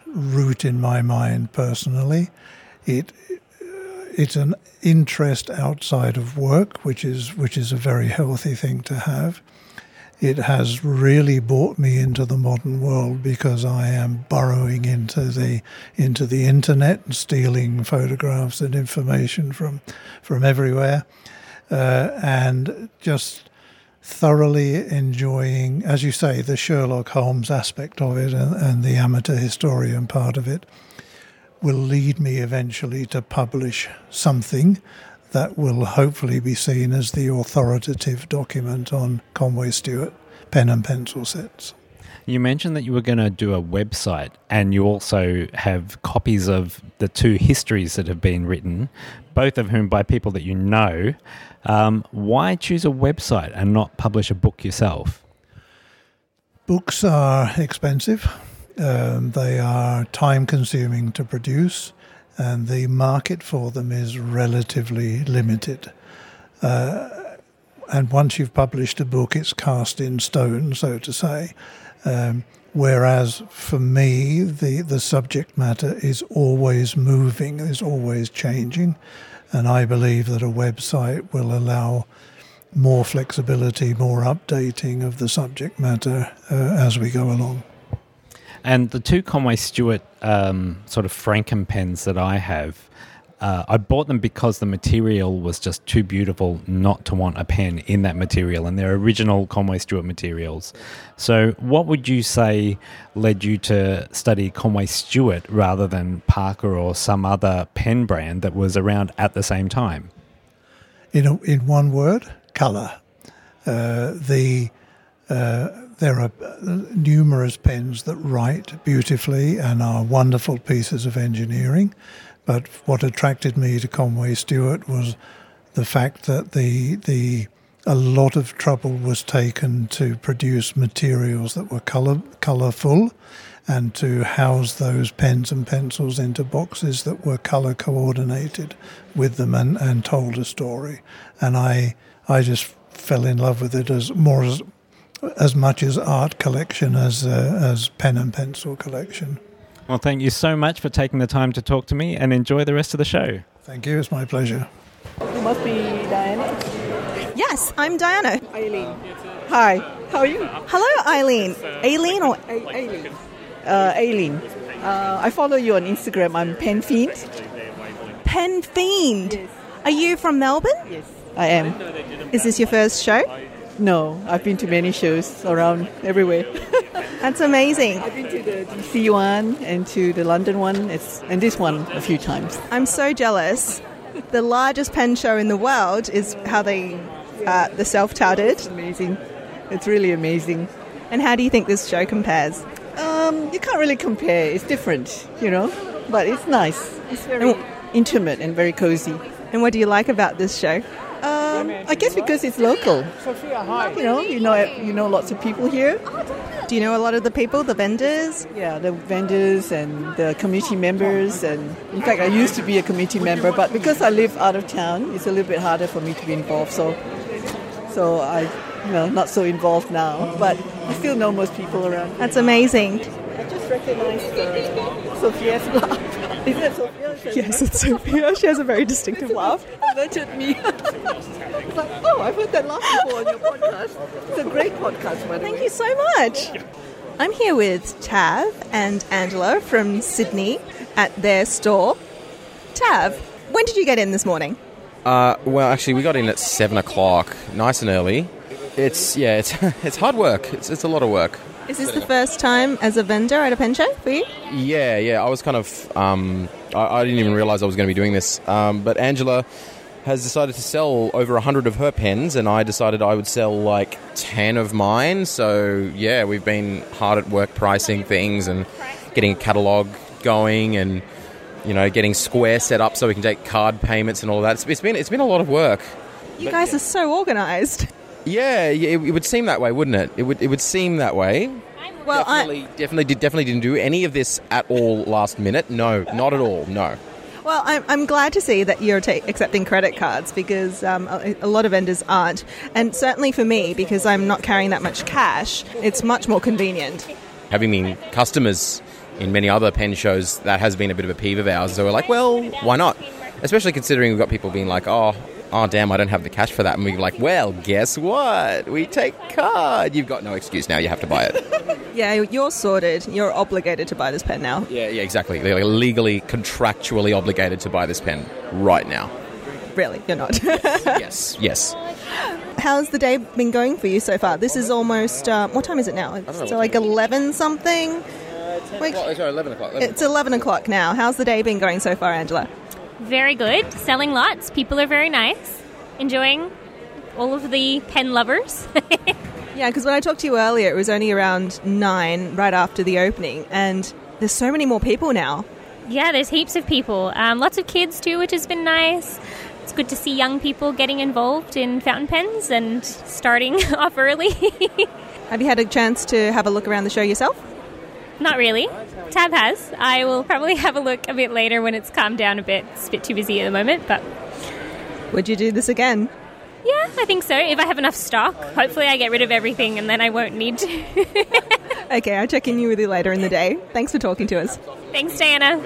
root in my mind personally. It it's an interest outside of work, which is which is a very healthy thing to have. It has really brought me into the modern world because I am burrowing into the into the internet and stealing photographs and information from from everywhere, uh, and just thoroughly enjoying, as you say, the Sherlock Holmes aspect of it and, and the amateur historian part of it will lead me eventually to publish something that will hopefully be seen as the authoritative document on Conway Stewart pen and pencil sets. You mentioned that you were going to do a website and you also have copies of the two histories that have been written, both of whom by people that you know. Um, why choose a website and not publish a book yourself? Books are expensive, um, they are time consuming to produce, and the market for them is relatively limited. Uh, and once you've published a book, it's cast in stone, so to say. Um, whereas for me, the, the subject matter is always moving, is always changing. And I believe that a website will allow more flexibility, more updating of the subject matter uh, as we go along. And the two Conway Stewart um, sort of Franken pens that I have, Uh, I bought them because the material was just too beautiful not to want a pen in that material, and they're original Conway Stewart materials. So, what would you say led you to study Conway Stewart rather than Parker or some other pen brand that was around at the same time? In, a, in one word, colour. Uh, the uh, there are uh, numerous pens that write beautifully and are wonderful pieces of engineering, but what attracted me to Conway Stewart was the fact that the the a lot of trouble was taken to produce materials that were color colorful and to house those pens and pencils into boxes that were color coordinated with them and, and told a story. And I I just fell in love with it as more as as much as art collection as uh, as pen and pencil collection. Well, thank you so much for taking the time to talk to me and enjoy the rest of the show. Thank you. It's my pleasure. You must be Diana. Yes, I'm Diana. Eileen. Hi. How are you? Hello, Eileen. Aileen or A- Aileen? Uh, Aileen. Uh, I follow you on Instagram. I'm Pen Fiend. Pen Fiend. Are you from Melbourne? Yes, I am. Is this your first show? No, I've been to many shows around everywhere. That's amazing. I've been to the DC one and to the London one, it's, and this one a few times. I'm so jealous. The largest pen show in the world is how they, uh, the self-touted. Amazing. It's really amazing. And how do you think this show compares? Um, you can't really compare. It's different, you know, but it's nice. It's very intimate and very cozy. And what do you like about this show? Um, I guess because it's local. You know, you know, you know, lots of people here. Do you know a lot of the people, the vendors? Yeah, the vendors and the community members, and in fact, I used to be a community member, but because I live out of town, it's a little bit harder for me to be involved. So, so I, you know, not so involved now, but I still know most people around. That's amazing. I just recognized uh, Sophia's laugh. Isn't it Sophia? Yes, it's Sophia. She has a very distinctive laugh. alerted me. it's like, oh, I've heard that laugh before on your podcast. It's a great podcast, by the Thank way. you so much. I'm here with Tav and Angela from Sydney at their store. Tav, when did you get in this morning? Uh, well, actually, we got in at seven o'clock, nice and early. It's yeah, it's it's hard work. It's it's a lot of work. Is this the first time as a vendor at a pen show for you? Yeah, yeah. I was kind of um, I, I didn't even realize I was going to be doing this. Um, but Angela has decided to sell over a hundred of her pens, and I decided I would sell like ten of mine. So yeah, we've been hard at work pricing things and getting a catalog going, and you know, getting Square set up so we can take card payments and all that. It's, it's been it's been a lot of work. You guys are so organised. Yeah, it, it would seem that way, wouldn't it? It would it would seem that way. Well, definitely, definitely, did, definitely didn't do any of this at all last minute. No, not at all. No. Well, I'm, I'm glad to see that you're ta- accepting credit cards because um, a, a lot of vendors aren't. And certainly for me, because I'm not carrying that much cash, it's much more convenient. Having been customers in many other pen shows, that has been a bit of a peeve of ours. So we're like, well, why not? Especially considering we've got people being like, oh, oh, damn, I don't have the cash for that. And we're like, well, guess what? We take card. You've got no excuse now. You have to buy it. Yeah, you're sorted. You're obligated to buy this pen now. yeah, yeah, exactly. They're legally, contractually obligated to buy this pen right now. Really, you're not. yes, yes. How's the day been going for you so far? This is almost, uh, what time is it now? It's like 11 something? Like- sorry, 11 o'clock. It's 11 o'clock now. How's the day been going so far, Angela? Very good. Selling lots. People are very nice. Enjoying all of the pen lovers. Yeah, because when I talked to you earlier, it was only around 9, right after the opening, and there's so many more people now. yeah, there's heaps of people. Um, lots of kids too, which has been nice. It's good to see young people getting involved in fountain pens and starting off early. Have you had a chance to have a look around the show yourself? Not really. Tav has. I will probably have a look a bit later when it's calmed down a bit. It's a bit too busy at the moment, but Would you do this again? yeah, I think so. If I have enough stock, hopefully I get rid of everything and then I won't need to. Okay, I'll check in with you later in the day. Thanks for talking to us. Thanks, Diana.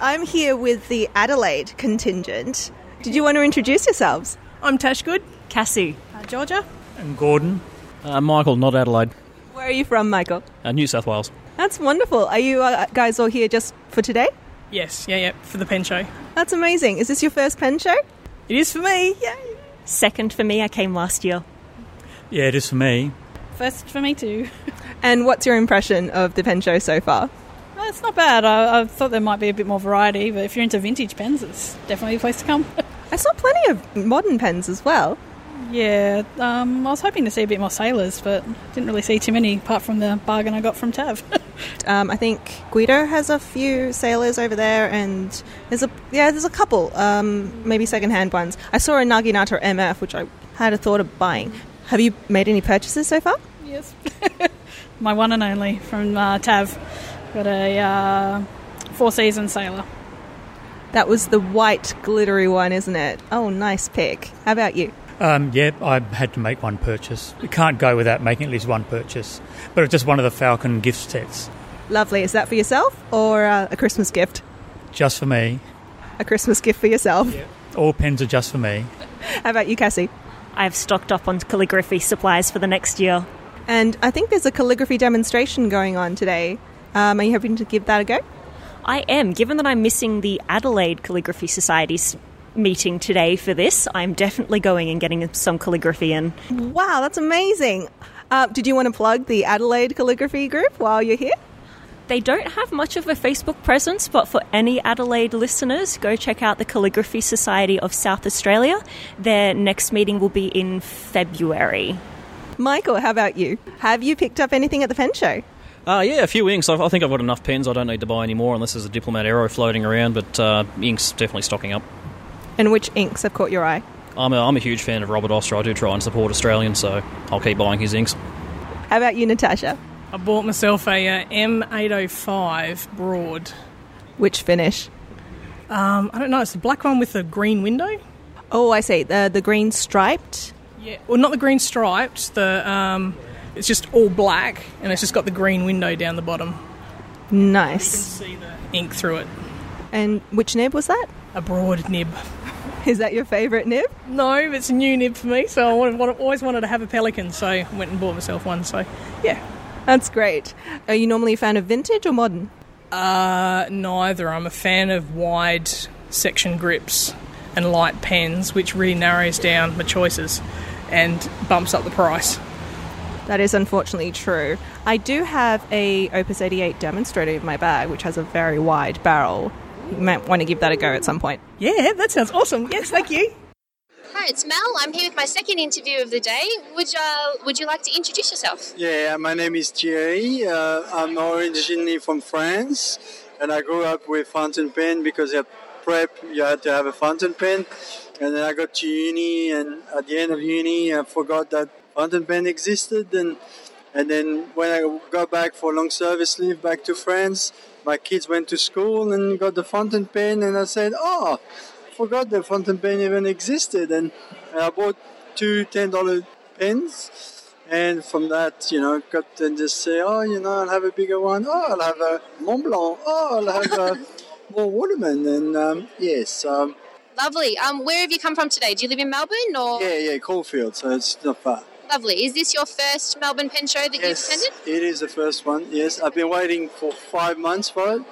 I'm here with the Adelaide contingent. Did you want to introduce yourselves? I'm Tashgood. Cassie. Georgia? And Gordon. Uh, Michael, not Adelaide. Where are you from, Michael? Uh, New South Wales. That's wonderful. Are you uh, guys all here just for today? Yes, yeah, yeah, for the pen show. That's amazing. Is this your first pen show? It is for me. Yay. Second for me, I came last year. Yeah, it is for me. First for me too. And what's your impression of the pen show so far? Uh, it's not bad. I, I thought there might be a bit more variety, but if you're into vintage pens, it's definitely a place to come. I saw plenty of modern pens as well. Yeah, um, I was hoping to see a bit more sailors, but didn't really see too many apart from the bargain I got from Tav. Um, I think Guido has a few sailors over there, and there's a yeah, there's a couple, um, maybe secondhand ones. I saw a Naginata MF, which I had a thought of buying. Have you made any purchases so far? yes. My one and only from uh, Tav. Got a uh, four season sailor. That was the white glittery one, isn't it? Oh, nice pick. How about you? Um, yeah, I had to make one purchase. You can't go without making at least one purchase. But it's just one of the Falcon gift sets. Lovely. Is that for yourself or uh, a Christmas gift? Just for me. A Christmas gift for yourself. All pens are just for me. How about you, Cassie? I've stocked up on calligraphy supplies for the next year. And I think there's a calligraphy demonstration going on today. Um, are you hoping to give that a go? I am. Given that I'm missing the Adelaide Calligraphy Society's meeting today for this, I'm definitely going and getting some calligraphy in. Wow, that's amazing. Uh, did you want to plug the Adelaide Calligraphy Group while you're here? They don't have much of a Facebook presence, but for any Adelaide listeners, go check out the Calligraphy Society of South Australia. Their next meeting will be in February. Michael, how about you? Have you picked up anything at the pen show? Uh, yeah, a few inks. I I think I've got enough pens. I don't need to buy any more unless there's a Diplomat Aero floating around, but uh, inks definitely stocking up. And which inks have caught your eye? I'm a, I'm a huge fan of Robert Oster. I do try and support Australians, so I'll keep buying his inks. How about you, Natasha? I bought myself a uh, M805 Broad. Which finish? Um, I don't know. It's the black one with the green window. Oh, I see. The the green striped. Yeah, well, not the green striped. The um, it's just all black, and it's just got the green window down the bottom. Nice. You can See the ink through it. And which nib was that? A broad nib. Is that your favourite nib? No, it's a new nib for me, so I always wanted to have a Pelikan, so I went and bought myself one. So, yeah. That's great. Are you normally a fan of vintage or modern? Uh, neither. I'm a fan of wide section grips and light pens, which really narrows down my choices and bumps up the price. That is unfortunately true. I do have a Opus 88 demonstrator in my bag, which has a very wide barrel. You might want to give that a go at some point. Yeah, that sounds awesome. Yes, thank you. Hi, it's Mel. I'm here with my second interview of the day. Would you, would you like to introduce yourself? Yeah, my name is Thierry. Uh, I'm originally from France, and I grew up with fountain pen because at prep you had to have a fountain pen. And then I got to uni, and at the end of uni, I forgot that fountain pen existed. And and then when I got back for long service leave back to France, my kids went to school and got the fountain pen, and I said, "Oh, forgot the fountain pen even existed." And I bought two ten dollar pens. And from that, you know, got and just say, oh, you know, I'll have a bigger one. Oh, I'll have a Mont Blanc. Oh, I'll have a more Waterman. And um, yes, um, Lovely. Um, where have you come from today? Do you live in Melbourne or? yeah, yeah, Caulfield. So it's not far. Lovely. Is this your first Melbourne Pen Show that you've attended? It is the first one. Yes, I've been waiting for five months for it.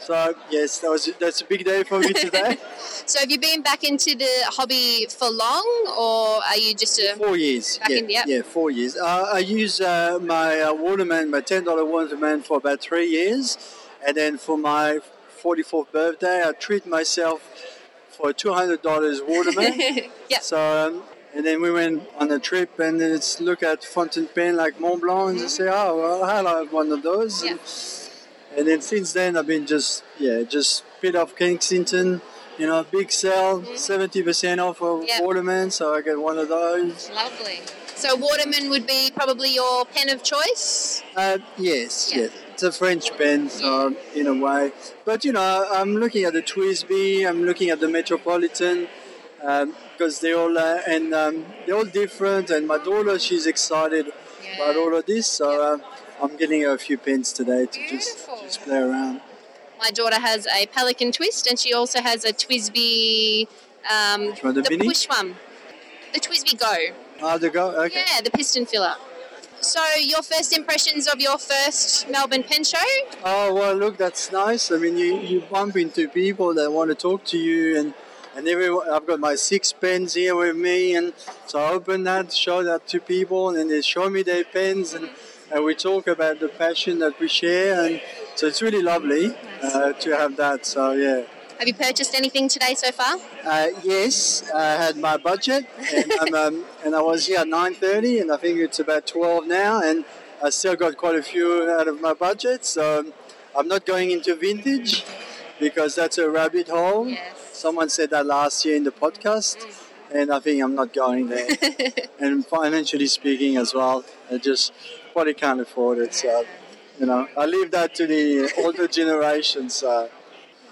So yes, that was that's a big day for me today. So have you been back into the hobby for long, or are you just a four years. Back yeah, in, yeah. yeah, four years. Uh, I use uh, my uh, Waterman, my ten dollar Waterman, for about three years, and then for my forty fourth birthday, I treat myself for a two hundred dollars Waterman. yeah. So. Um, and then we went on a trip and let's look at fountain pen like Mont Blanc and just mm-hmm. say, oh, well, I'll have one of those. And, and then since then, I've been just, yeah, just bit off Kensington, you know, big sale, mm-hmm. 70% off of Yep. Waterman, so I get one of those. Lovely. So Waterman would be probably your pen of choice. Uh, yes, yes. It's a French pen, so in a way. But you know, I'm looking at the TWSBI, I'm looking at the Metropolitan, um, because they all uh, and um, they're all different. And my daughter, she's excited about all of this, so uh, I'm getting her a few pens today to just just play around. My daughter has a Pelikan Twist, and she also has a TWSBI. Um, one, the mini? push one, the TWSBI Go. Ah, the go. Okay. Yeah, the piston filler. So, your first impressions of your first Melbourne Pen Show? Oh well, look, that's nice. I mean, you, you bump into people that want to talk to you, and and everyone. I've got my six pens here with me, and so I open that, show that to people, and they show me their pens, and, and we talk about the passion that we share, and so it's really lovely uh, to have that. So yeah. Have you purchased anything today so far? Uh, yes, I had my budget, and, um, um, and I was here at nine thirty, and I think it's about twelve now, and I still got quite a few out of my budget. So um, I'm not going into vintage because that's a rabbit hole. Someone said that last year in the podcast, and I think I'm not going there. and financially speaking, as well, I just probably can't afford it. So you know, I leave that to the older generations. So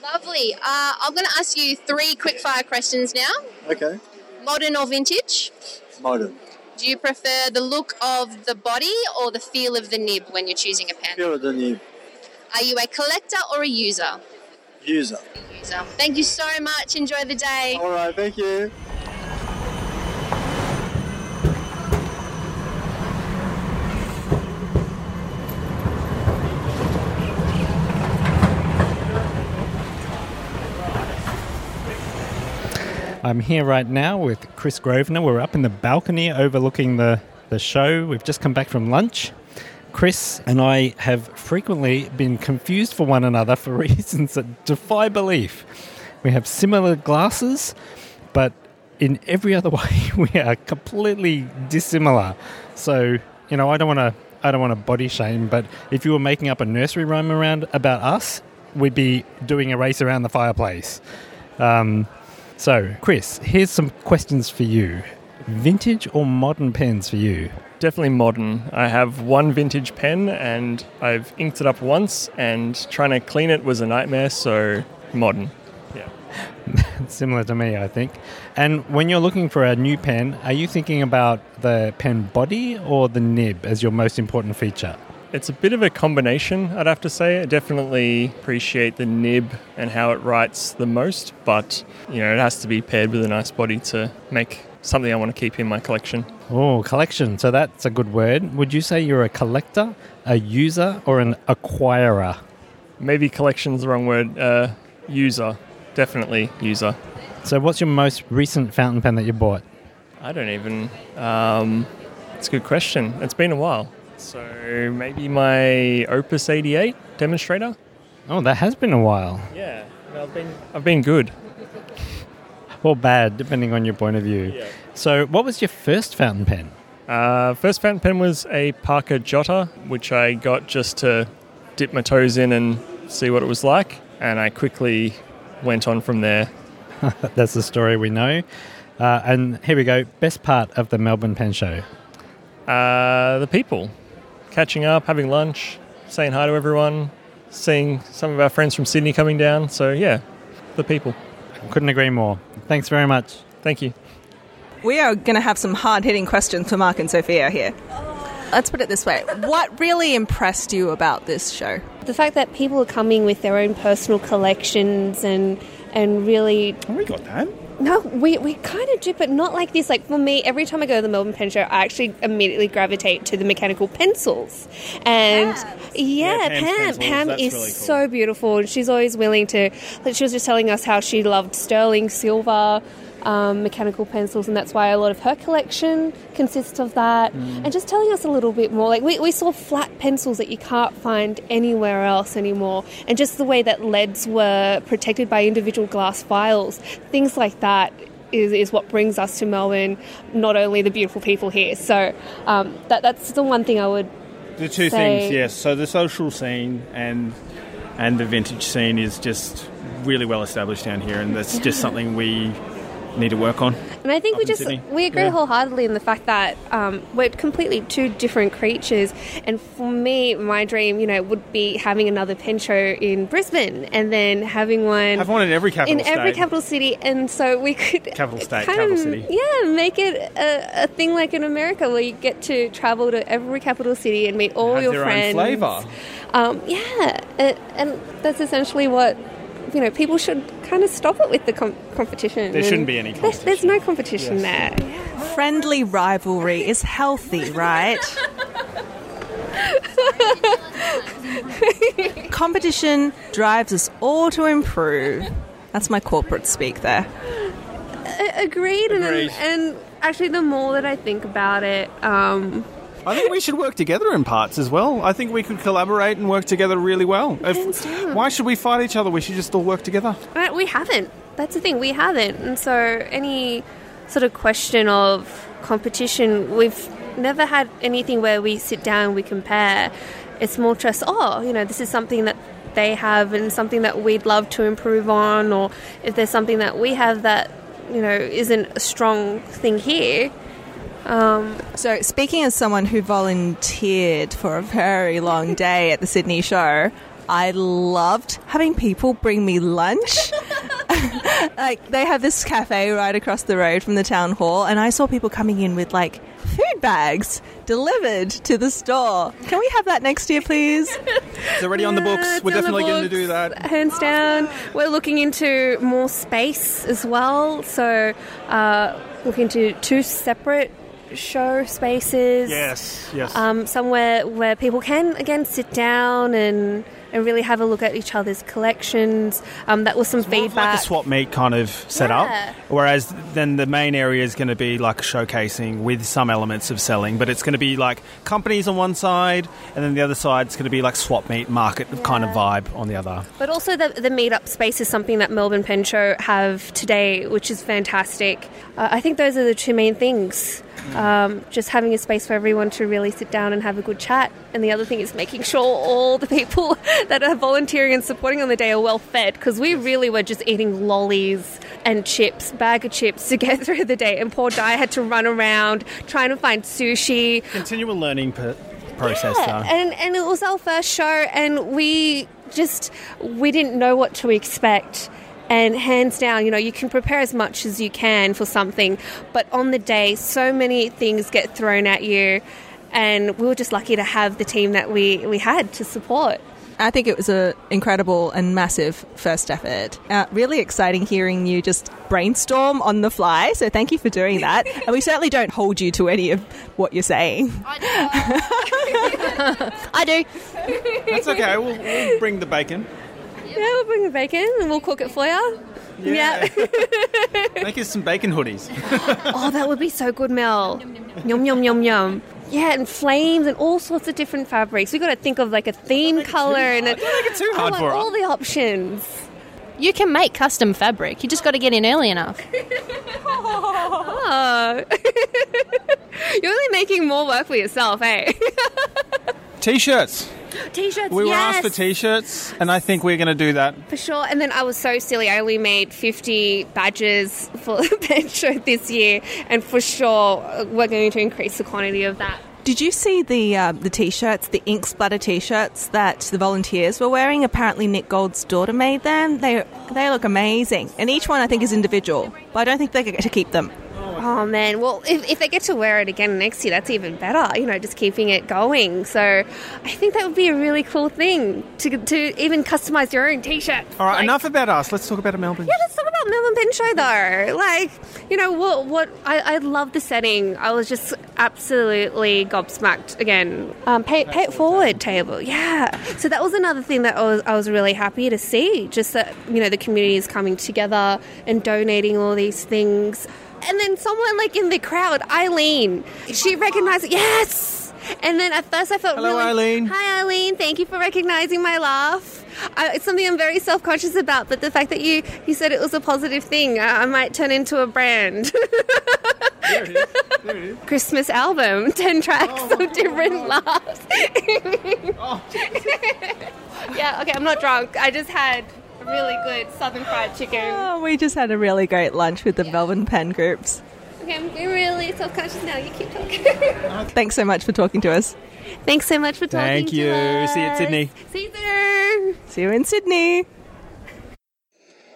Lovely. Uh, I'm going to ask you three quick fire questions now. okay, Modern or vintage? modern. Do you prefer the look of the body or the feel of the nib when you're choosing a pen? Feel of the need. Are you a collector or a user? User. User. Thank you so much. Enjoy the day. All right, thank you. I'm here right now with Chris Grosvenor. We're up in the balcony overlooking the, the show. We've just come back from lunch. Chris and I have frequently been confused for one another for reasons that defy belief. We have similar glasses, but in every other way we are completely dissimilar. So, you know, I don't want to I don't want to body shame, but if you were making up a nursery rhyme around about us, we'd be doing a race around the fireplace. Um, so, Chris, here's some questions for you. Vintage or modern pens for you? Definitely modern. I have one vintage pen and I've inked it up once, and trying to clean it was a nightmare, so modern. Yeah. Similar to me, I think. And when you're looking for a new pen, are you thinking about the pen body or the nib as your most important feature? It's a bit of a combination, I'd have to say. I definitely appreciate the nib and how it writes the most, but you know, it has to be paired with a nice body to make something I want to keep in my collection. Oh, collection. So that's a good word. Would you say you're a collector, a user, or an acquirer? Maybe collection's the wrong word. Uh, user. Definitely user. So, what's your most recent fountain pen that you bought? I don't even. Um, it's a good question. It's been a while. So maybe my Opus 88 demonstrator. Oh, that has been a while. Yeah, I've been I've been good. Or bad, depending on your point of view. Yeah. So, what was your first fountain pen? Uh, first fountain pen was a Parker Jotter, which I got just to dip my toes in and see what it was like, and I quickly went on from there. That's the story we know. Uh, and here we go. Best part of the Melbourne Pen Show. Uh, the people, catching up, having lunch, saying hi to everyone, seeing some of our friends from Sydney coming down. So yeah, the people. Couldn't agree more. Thanks very much. Thank you. We are going to have some hard hitting questions for Mark and Sophia here. Let's put it this way What really impressed you about this show? The fact that people are coming with their own personal collections and and really. Oh, we got that. No, we, we kind of do, but not like this. Like for me, every time I go to the Melbourne Pen Show, I actually immediately gravitate to the mechanical pencils. And yeah, Yeah, Pam, pencils, Pam that's is really cool. so beautiful, and she's always willing to. Like she was just telling us how she loved sterling silver. Um, mechanical pencils, and that's why a lot of her collection consists of that. Mm. And just telling us a little bit more. Like we, we saw flat pencils that you can't find anywhere else anymore, and just the way that leads were protected by individual glass files, things like that. Is, is what brings us to Melbourne, not only the beautiful people here. So um, that that's the one thing I would The two say- things, yes. So the social scene and and the vintage scene is just really well established down here, and that's just something we need to work on. And I think we just Sydney. we agree Yeah. wholeheartedly in the fact that um, we're completely two different creatures. And for me, my dream, you know, would be having another pen show in Brisbane, and then having one Have one in every capital in every capital city. And so we could Capital state, capital of, city. yeah, make it a, a thing like in America where you get to travel to every capital city and meet all Have your their own friends. flavour. Um, yeah, and, and that's essentially what you know. People should kind of stop it with the com- competition. There shouldn't be any There's, there's no competition there. Friendly rivalry is healthy, right? Competition drives us all to improve. That's my corporate speak there. A- Agreed. And, Agreed. and actually, the more that I think about it, um, I think we should work together in parts as well. I think we could collaborate and work together really well. Down. why should we fight each other? We should just all work together. But we haven't. That's the thing, we haven't. And so, any sort of question of competition, we've never had anything where we sit down and we compare. It's more just, oh, you know, this is something that they have and something that we'd love to improve on, or if there's something that we have that, you know, isn't a strong thing here. Um, So, speaking as someone who volunteered for a very long day at the Sydney show, I loved having people bring me lunch. like, they have this cafe right across the road from the town hall, and I saw people coming in with like food bags delivered to the store. Can we have that next year, please? It's already on the books. We're on the definitely going to do that. hands down. We're looking into more space as well. So, uh, looking to two separate show spaces. Yes, yes. Um, somewhere where people can again sit down and and really have a look at each other's collections. Um, that was some like feedback. a swap meet kind of setup. Yeah. Whereas then the main area is going to be like showcasing with some elements of selling, but it's going to be like companies on one side, and then the other side is going to be like swap meet market kind of vibe on the other. But also the, the meetup space is something that Melbourne Pen Show have today, which is fantastic. Uh, I think those are the two main things. Um, just having a space for everyone to really sit down and have a good chat. And the other thing is making sure all the people that are volunteering and supporting on the day are well fed because we really were just eating lollies and chips, bag of chips to get through the day. And poor Di had to run around trying to find sushi. Continual learning per- process, Yeah, though. and and it was our first show, and we just we didn't know what to expect. And hands down, you know, you can prepare as much as you can for something, but on the day, so many things get thrown at you, and we were just lucky to have the team that we we had to support. I think it was an incredible and massive first effort. Uh, really exciting hearing you just brainstorm on the fly. So thank you for doing that. and we certainly don't hold you to any of what you're saying. I do. I do. That's okay. We'll, we'll bring the bacon. Yeah, we'll bring the bacon and we'll cook it for you. Yeah. Make us some bacon hoodies. oh, that would be so good, Mel. Yum yum yum yum. Yeah, and flames and all sorts of different fabrics. We've got to think of like a theme color and a, Don't too I hard want for her. all the options. You can make custom fabric. You just got to get in early enough. Oh. You're only making more work for yourself, eh? T-shirts. T-shirts. We were yes. asked for T-shirts, and I think we're going to do that. For sure. And then I was so silly. I only made 50 badges for the pen show this year. And for sure, we're going to increase the quantity of that. Did you see the uh, the t-shirts, the ink splatter t-shirts that the volunteers were wearing? Apparently, Nick Gold's daughter made them. They they look amazing, and each one I think is individual, but I don't think they get to keep them. Oh man, well, if, if they get to wear it again next year, that's even better, you know, just keeping it going. So I think that would be a really cool thing to, to even customize your own t shirt. All right, enough about us. Let's talk about Melbourne. Yeah, let's talk about Melbourne Pen Show though. Like, you know, what, what I, I love the setting. I was just absolutely gobsmacked again. Um, pay, pay it forward table, yeah. So that was another thing that I was, I was really happy to see. Just that, you know, the community is coming together and donating all these things. And then someone like in the crowd, Eileen, she recognized. Yes! And then at first I felt Hello, really. Eileen. Hi, Eileen. Thank you for recognizing my laugh. I, it's something I'm very self conscious about, but the fact that you, you said it was a positive thing, I, I might turn into a brand. Christmas album, 10 tracks of different laughs. Oh. yeah, okay, I'm not drunk. I just had really good southern fried chicken. Oh, we just had a really great lunch with the Melbourne Pen groups. Okay, I'm getting really self conscious now. You keep talking. Thanks so much for talking to us. Thanks so much for talking to us. Thank you. See you at Sydney. See you there. See you in Sydney.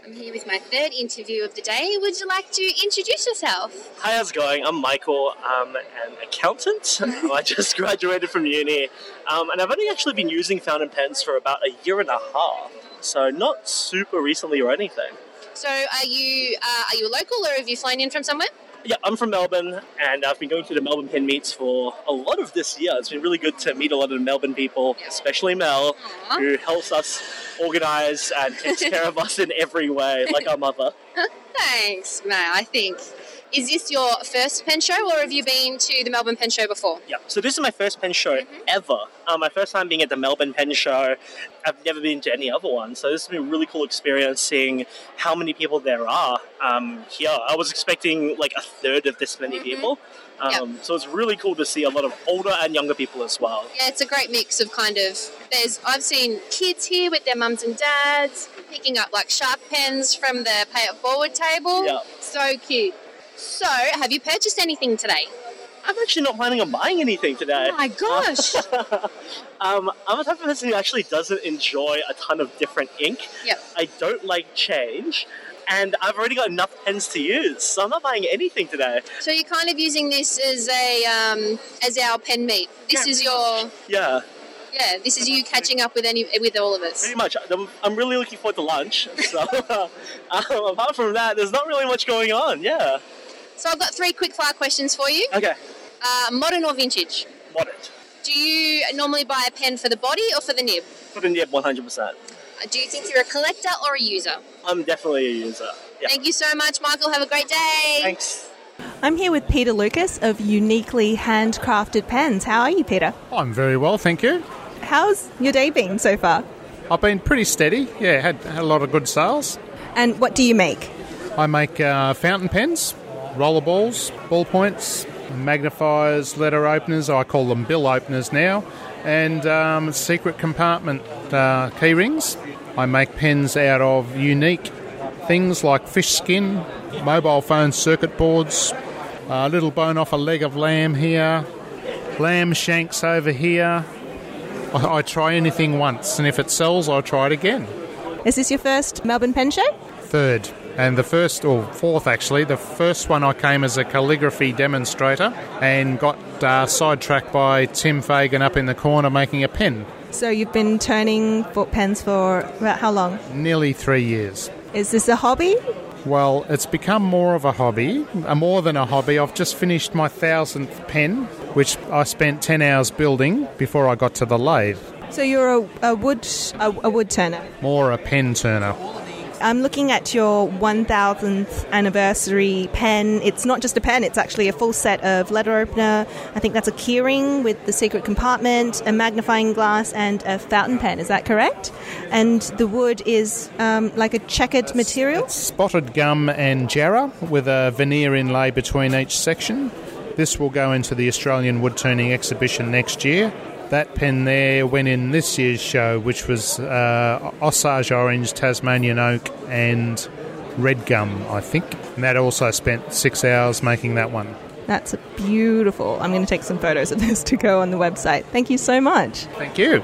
I'm here with my third interview of the day. Would you like to introduce yourself? Hi, how's it going? I'm Michael. I'm an accountant. I just graduated from uni, um, and I've only actually been using fountain pens for about a year and a half, so not super recently or anything. So, are you uh, are you a local or have you flown in from somewhere? Yeah, I'm from Melbourne, and I've been going to the Melbourne Pen Meets for a lot of this year. It's been really good to meet a lot of Melbourne people, especially Mel, who helps us organise and takes care of us in every way, like our mother. Thanks, Matt. I think. Is this your first pen show, or have you been to the Melbourne Pen Show before? Yeah, so this is my first pen show ever. Um, my first time being at the Melbourne Pen Show. I've never been to any other one, so this has been a really cool experience seeing how many people there are um, here. I was expecting like a third of this many people. Um, So it's really cool to see a lot of older and younger people as well. Yeah, it's a great mix of kind of. There's I've seen kids here with their mums and dads picking up like sharp pens from the pay it forward table. Yeah. So cute. So, have you purchased anything today? I'm actually not planning on buying anything today. Oh my gosh! um, I'm a type of person who actually doesn't enjoy a ton of different ink. Yep. I don't like change, and I've already got enough pens to use, so I'm not buying anything today. So you're kind of using this as a um, as our pen meet. This is your Yeah, yeah. This is you catching up with any with all of us. pretty much. I'm, I'm really looking forward to lunch. So, um, apart from that, there's not really much going on. Yeah. So I've got three quick fire questions for you. Okay. Uh, modern or vintage? Modern. Do you normally buy a pen for the body or for the nib? For the nib, 100%. Uh, Do you think you're a collector or a user? I'm definitely a user. Yeah. Thank you so much, Michael. Have a great day. Thanks. I'm here with Peter Lucas of Uniquely Handcrafted Pens. How are you, Peter? I'm very well, thank you. How's your day been so far? I've been pretty steady. Yeah, had, had a lot of good sales. And what do you make? I make uh, fountain pens, roller balls, ballpoints, magnifiers, letter openers. I call them bill openers now, and um, secret compartment uh, key rings. I make pens out of unique things like fish skin, mobile phone circuit boards, a little bone off a leg of lamb here, lamb shanks over here. I, I try anything once, and if it sells, I'll try it again. Is this your first Melbourne Pen Show? Third. And the first, or fourth actually, the first one I came as a calligraphy demonstrator and got uh, sidetracked by Tim Fagan up in the corner making a pen. So you've been turning pens for about how long? Nearly three years. Is this a hobby? Well, it's become more of a hobby, uh, more than a hobby. I've just finished my thousandth pen, which I spent 10 hours building before I got to the lathe. So you're a, a wood a, a wood turner. More a pen turner. I'm looking at your 1000th anniversary pen. It's not just a pen, it's actually a full set of letter opener. I think that's a keyring with the secret compartment, a magnifying glass, and a fountain pen. Is that correct? And the wood is um, like a checkered material? Spotted gum and jarrah with a veneer inlay between each section. This will go into the Australian Wood Turning exhibition next year. That pen there went in this year's show, which was uh, Osage Orange, Tasmanian Oak, and Red Gum, I think. And that also spent six hours making that one. That's beautiful. I'm going to take some photos of this to go on the website. Thank you so much. Thank you.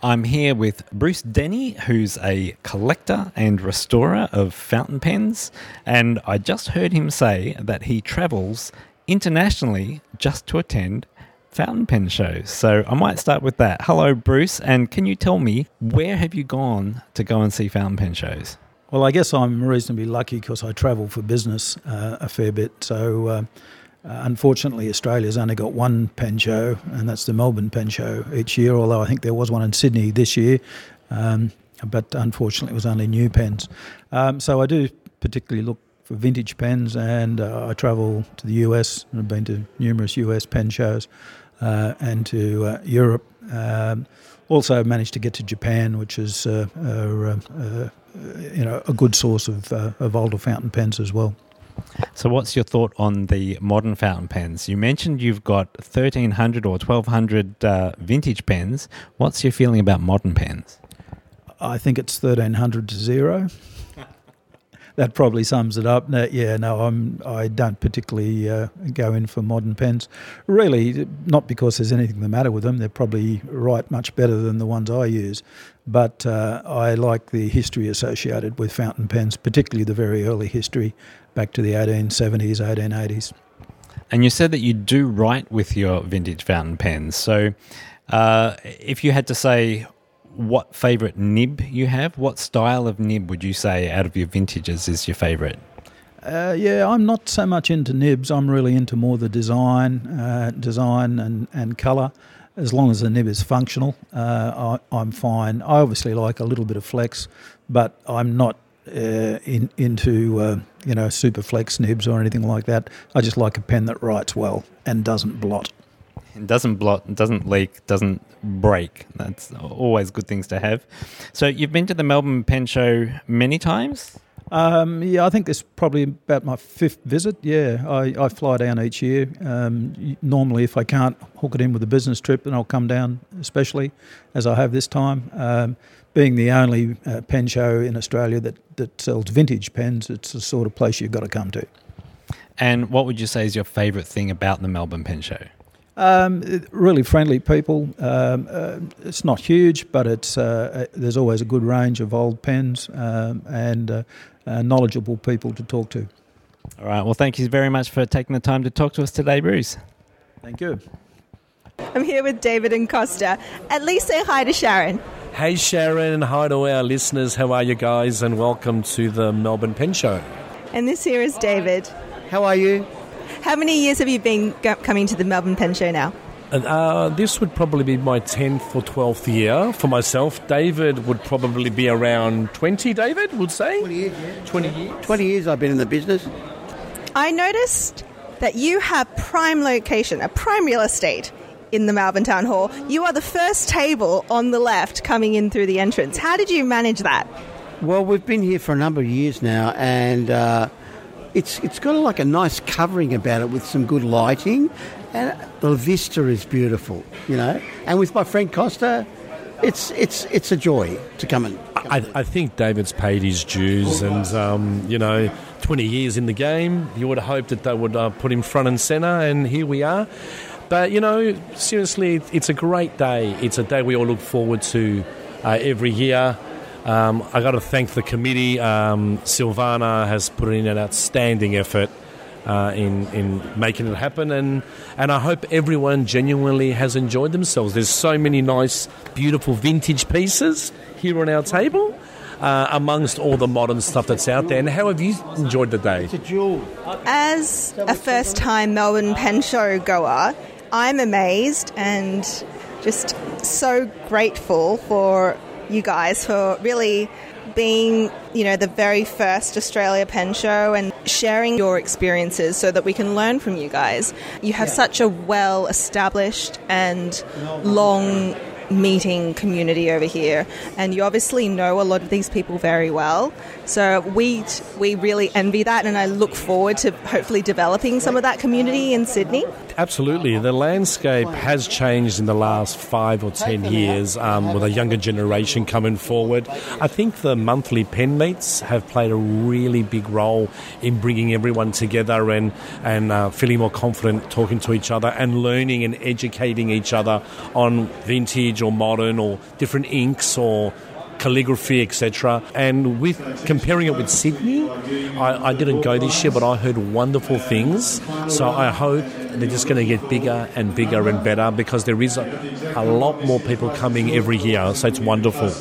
I'm here with Bruce Denney, who's a collector and restorer of fountain pens, and I just heard him say that he travels internationally just to attend fountain pen shows. So I might start with that. Hello, Bruce, and can you tell me where have you gone to go and see fountain pen shows? Well, I guess I'm reasonably lucky because I travel for business uh, a fair bit. So, uh, unfortunately, Australia's only got one pen show, and that's the Melbourne Pen Show each year. Although I think there was one in Sydney this year, um, but unfortunately, it was only new pens. Um, so I do particularly look for vintage pens, and uh, I travel to the US. and I've been to numerous US pen shows uh, and to uh, Europe. Um, also managed to get to Japan, which is uh, uh, uh, you know a good source of, uh, of older fountain pens as well. So, what's your thought on the modern fountain pens? You mentioned you've got 1300 or 1200 uh, vintage pens. What's your feeling about modern pens? I think it's thirteen hundred to zero. That probably sums it up. No, yeah, no, I'm. I don't particularly uh, go in for modern pens. Really, not because there's anything the matter with them. They're probably write much better than the ones I use. But uh, I like the history associated with fountain pens, particularly the very early history, back to the 1870s, 1880s. And you said that you do write with your vintage fountain pens. So, uh, if you had to say what favorite nib you have, what style of nib would you say out of your vintages is your favorite? Uh, yeah, I'm not so much into nibs. I'm really into more the design, uh, design and, and colour. As long as the nib is functional, uh, I, I'm fine. I obviously like a little bit of flex, but I'm not uh, in, into uh, you know super flex nibs or anything like that. I just like a pen that writes well and doesn't blot. It doesn't blot, doesn't leak, doesn't break. That's always good things to have. So you've been to the Melbourne Pen Show many times. Um, yeah, I think this is probably about my fifth visit. Yeah, I, I fly down each year. Um, normally, if I can't hook it in with a business trip, then I'll come down, especially as I have this time. Um, being the only uh, pen show in Australia that, that sells vintage pens, it's the sort of place you've got to come to. And what would you say is your favourite thing about the Melbourne Pen Show? Um, really friendly people. Um, uh, it's not huge, but it's uh, uh, there's always a good range of old pens um, and uh, uh, knowledgeable people to talk to. All right. Well, thank you very much for taking the time to talk to us today, Bruce. Thank you. I'm here with David and Costa. At least say hi to Sharon. Hey Sharon, hi to our listeners. How are you guys? And welcome to the Melbourne Pen Show. And this here is David. How are you? How many years have you been go- coming to the Melbourne Pen Show now? Uh, this would probably be my 10th or 12th year for myself. David would probably be around 20, David would say? 20 years, yeah. 20 years. 20 years I've been in the business. I noticed that you have prime location, a prime real estate in the Melbourne Town Hall. You are the first table on the left coming in through the entrance. How did you manage that? Well, we've been here for a number of years now, and uh, it's it's got like a nice covering about it with some good lighting, and the vista is beautiful, you know. And with my friend Costa, it's it's it's a joy to come and. I, I think David's paid his dues, and um, you know, 20 years in the game, you would have hoped that they would uh, put him front and centre, and here we are. But you know, seriously, it's a great day. It's a day we all look forward to uh, every year. Um, I got to thank the committee. Um, Silvana has put in an outstanding effort uh, in in making it happen, and and I hope everyone genuinely has enjoyed themselves. There's so many nice, beautiful vintage pieces here on our table. Uh, amongst all the modern stuff that's out there, and how have you enjoyed the day? As a first time Melbourne Pen Show goer, I'm amazed and just so grateful for you guys for really being, you know, the very first Australia Pen Show and sharing your experiences so that we can learn from you guys. You have such a well established and long meeting community over here. And you obviously know a lot of these people very well so we we really envy that and I look forward to hopefully developing some of that community in Sydney Absolutely. The landscape has changed in the last five or ten years um, with a younger generation coming forward. I think the monthly pen meets have played a really big role in bringing everyone together and, and uh, feeling more confident talking to each other and learning and educating each other on vintage or modern or different inks or calligraphy, etc. And with comparing it with Sydney, I, I, didn't go this year, but I heard wonderful things. So I hope they're just going to get bigger and bigger and better because there is a, a lot more people coming every year. So it's wonderful.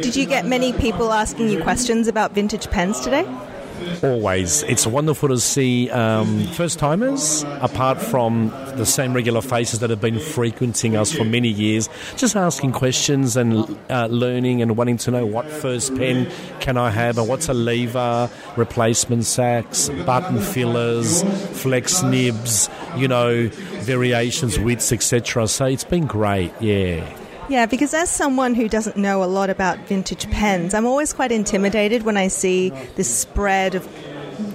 Did you get many people asking you questions about vintage pens today? Always. It's wonderful to see um, first timers, apart from the same regular faces that have been frequenting us for many years, just asking questions and uh, learning and wanting to know what first pen can I have and what's a lever, replacement sacks, button fillers, flex nibs, you know, variations, widths, etc. So it's been great, yeah. Yeah, because as someone who doesn't know a lot about vintage pens, I'm always quite intimidated when I see this spread of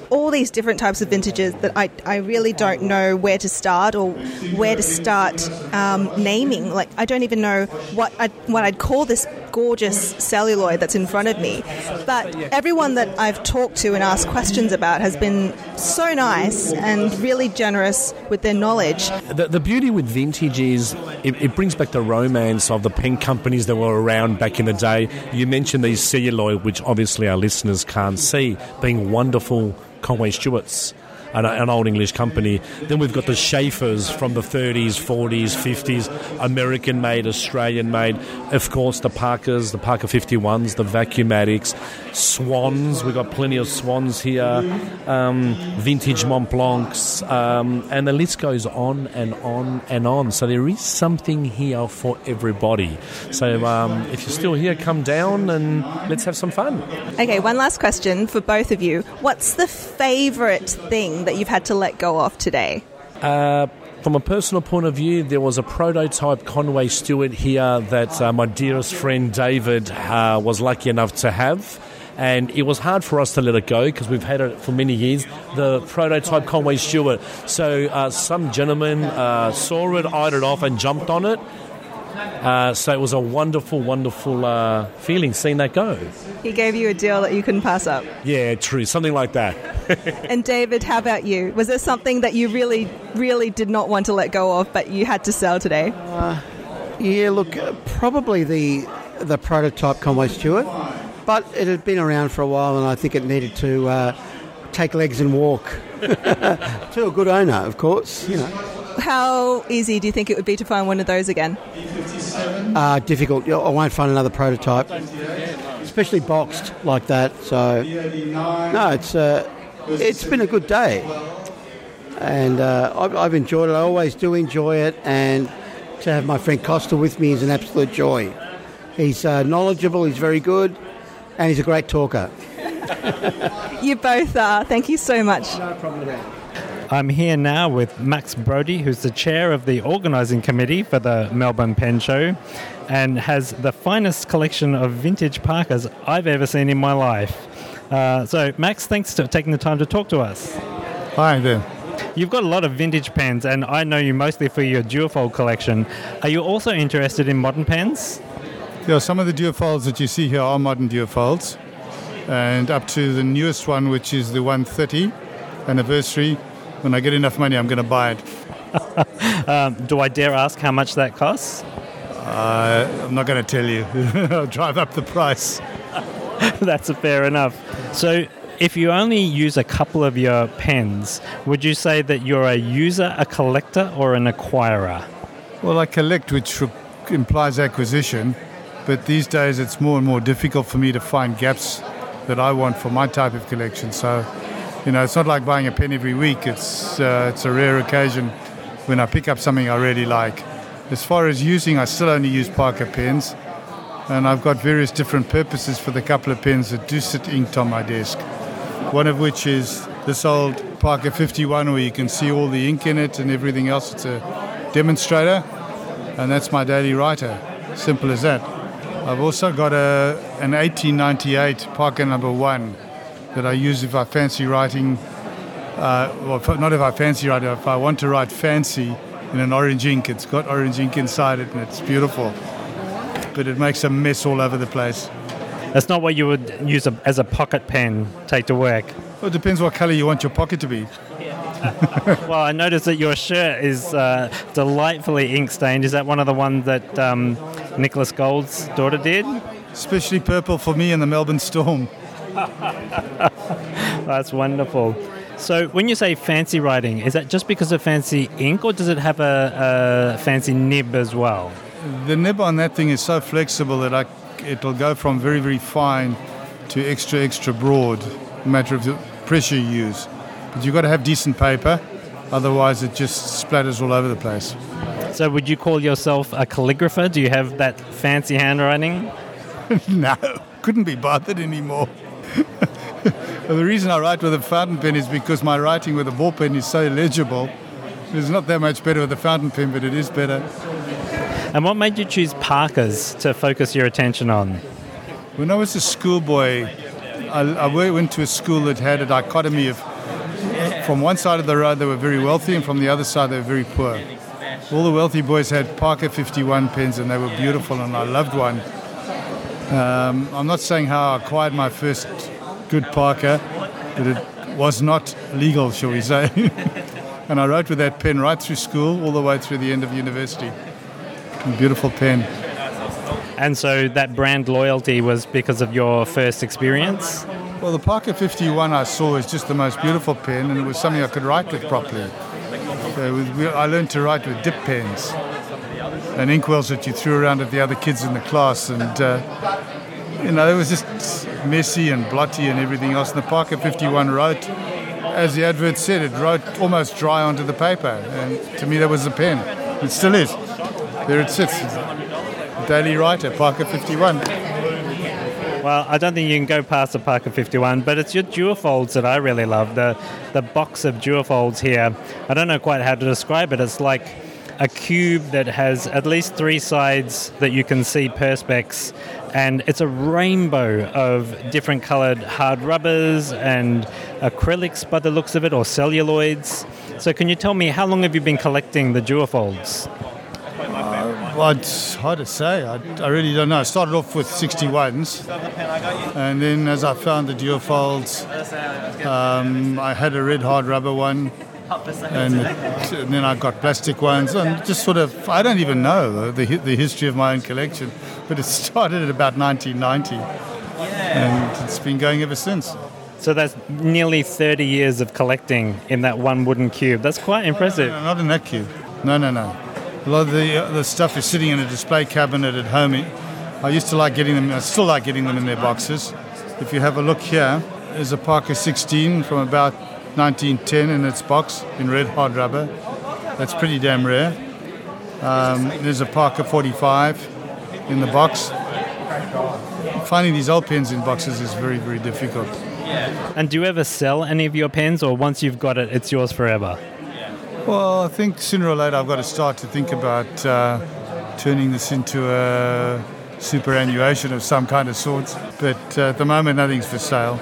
all these different types of vintages that I, I really don't know where to start or where to start um, naming. Like, I don't even know what I'd, what I'd call this gorgeous celluloid that's in front of me. But everyone that I've talked to and asked questions about has been so nice and really generous with their knowledge. The, the beauty with vintage is it, it, brings back the romance of the pen companies that were around back in the day. You mentioned these celluloid, which obviously our listeners can't see, being wonderful Conway Stewart's. An, an old English company. Then we've got the Sheaffers from the 30s, 40s, 50s, American made, Australian made. Of course, the Parkers, the Parker 51s, the Vacumatics, Swans. We've got plenty of Swans here, um, vintage Mont Blancs, um, and the list goes on and on and on. So there is something here for everybody. So um, if you're still here, come down and let's have some fun. Okay, one last question for both of you. What's the favourite thing that you've had to let go of today? Uh, from a personal point of view, there was a prototype Conway Stewart here that uh, my dearest friend David uh, was lucky enough to have. And it was hard for us to let it go because we've had it for many years. The prototype Conway Stewart. So uh, some gentleman uh, saw it, eyed it off, and jumped on it. Uh, so it was a wonderful, wonderful uh, feeling seeing that go. He gave you a deal that you couldn't pass up. Yeah, true. Something like that. and David, how about you? Was there something that you really, really did not want to let go of, but you had to sell today? Uh, yeah, look, uh, probably the the prototype Conway Stewart, but it had been around for a while, and I think it needed to uh, take legs and walk to a good owner, of course. You know. How easy do you think it would be to find one of those again? Uh, difficult. I won't find another prototype, especially boxed like that. So, no, it's uh, it's been a good day, and uh, I've, I've enjoyed it. I always do enjoy it, and to have my friend Costa with me is an absolute joy. He's uh, knowledgeable. He's very good, and he's a great talker. You both are. Thank you so much. No problem at all. I'm here now with Max Braude, who's the chair of the organising committee for the Melbourne Pen Show and has the finest collection of vintage Parkers I've ever seen in my life. Uh, so, Max, thanks for taking the time to talk to us. Hi there. You've got a lot of vintage pens, and I know you mostly for your duofold collection. Are you also interested in modern pens? Yeah, some of the duofolds that you see here are modern duofolds, and up to the newest one, which is the 130 anniversary. When I get enough money, I'm going to buy it. um, do I dare ask how much that costs? Uh, I'm not going to tell you. I'll drive up the price. That's fair enough. So, if you only use a couple of your pens, would you say that you're a user, a collector, or an acquirer? Well, I collect, which implies acquisition, but these days it's more and more difficult for me to find gaps that I want for my type of collection. So, you know, it's not like buying a pen every week. It's uh, it's a rare occasion when I pick up something I really like. As far as using, I still only use Parker pens, and I've got various different purposes for the couple of pens that do sit inked on my desk. One of which is this old Parker 51, where you can see all the ink in it and everything else. It's a demonstrator, and that's my daily writer. Simple as that. I've also got a an 1898 Parker number one that I use if I fancy writing. Uh, well, not if I fancy writing. If I want to write fancy in an orange ink, it's got orange ink inside it, and it's beautiful. But it makes a mess all over the place. That's not what you would use a, as a pocket pen, take to work. Well, it depends what colour you want your pocket to be. well, I noticed that your shirt is uh, delightfully ink stained. Is that one of the ones that um, Nicholas Gold's daughter did? Especially purple for me in the Melbourne Storm. That's wonderful. So, when you say fancy writing, is that just because of fancy ink, or does it have a, a fancy nib as well? The nib on that thing is so flexible that I, it'll go from very, very fine to extra, extra broad, no matter of the pressure you use. But you've got to have decent paper, otherwise, it just splatters all over the place. So, would you call yourself a calligrapher? Do you have that fancy handwriting? no, couldn't be bothered anymore. well, the reason I write with a fountain pen is because my writing with a ball pen is so illegible. It's not that much better with a fountain pen, but it is better. And what made you choose Parkers to focus your attention on? When I was a schoolboy, I, I went to a school that had a dichotomy of from one side of the road they were very wealthy, and from the other side they were very poor. All the wealthy boys had Parker 51 pens, and they were beautiful, and I loved one. Um, I'm not saying how I acquired my first good Parker, but it was not legal, shall we say. and I wrote with that pen right through school, all the way through the end of university. Beautiful pen. And so that brand loyalty was because of your first experience? Well, the Parker 51 I saw is just the most beautiful pen, and it was something I could write with properly. We- I learned to write with dip pens and inkwells that you threw around at the other kids in the class, and uh, you know it was just messy and blotty and everything else. And the Parker 51 wrote, as the advert said, it wrote almost dry onto the paper, and to me that was a pen. It still is. There it sits. Daily writer, Parker 51. Well, I don't think you can go past the Parker 51, but it's your duofolds that I really love. The the box of duofolds here. I don't know quite how to describe it. It's like a cube that has at least three sides that you can see perspex, and it's a rainbow of different coloured hard rubbers and acrylics by the looks of it, or celluloids. So, can you tell me how long have you been collecting the duofolds? Well, it's hard to say. I, I really don't know. I started off with 61s, and then as I found the duofolds, um, I had a red hard rubber one, and, and then I got plastic ones, and just sort of, I don't even know the, the history of my own collection, but it started at about 1990, and it's been going ever since. So that's nearly 30 years of collecting in that one wooden cube. That's quite impressive. No, not in that cube. No, no, no. A lot of the, uh, the stuff is sitting in a display cabinet at home. I used to like getting them, I still like getting them in their boxes. If you have a look here, there's a Parker 16 from about 1910 in its box in red hard rubber. That's pretty damn rare. Um, there's a Parker 45 in the box. Finding these old pens in boxes is very, very difficult. And do you ever sell any of your pens, or once you've got it, it's yours forever? Well, I think sooner or later I've got to start to think about uh, turning this into a superannuation of some kind of sorts. But uh, at the moment, nothing's for sale.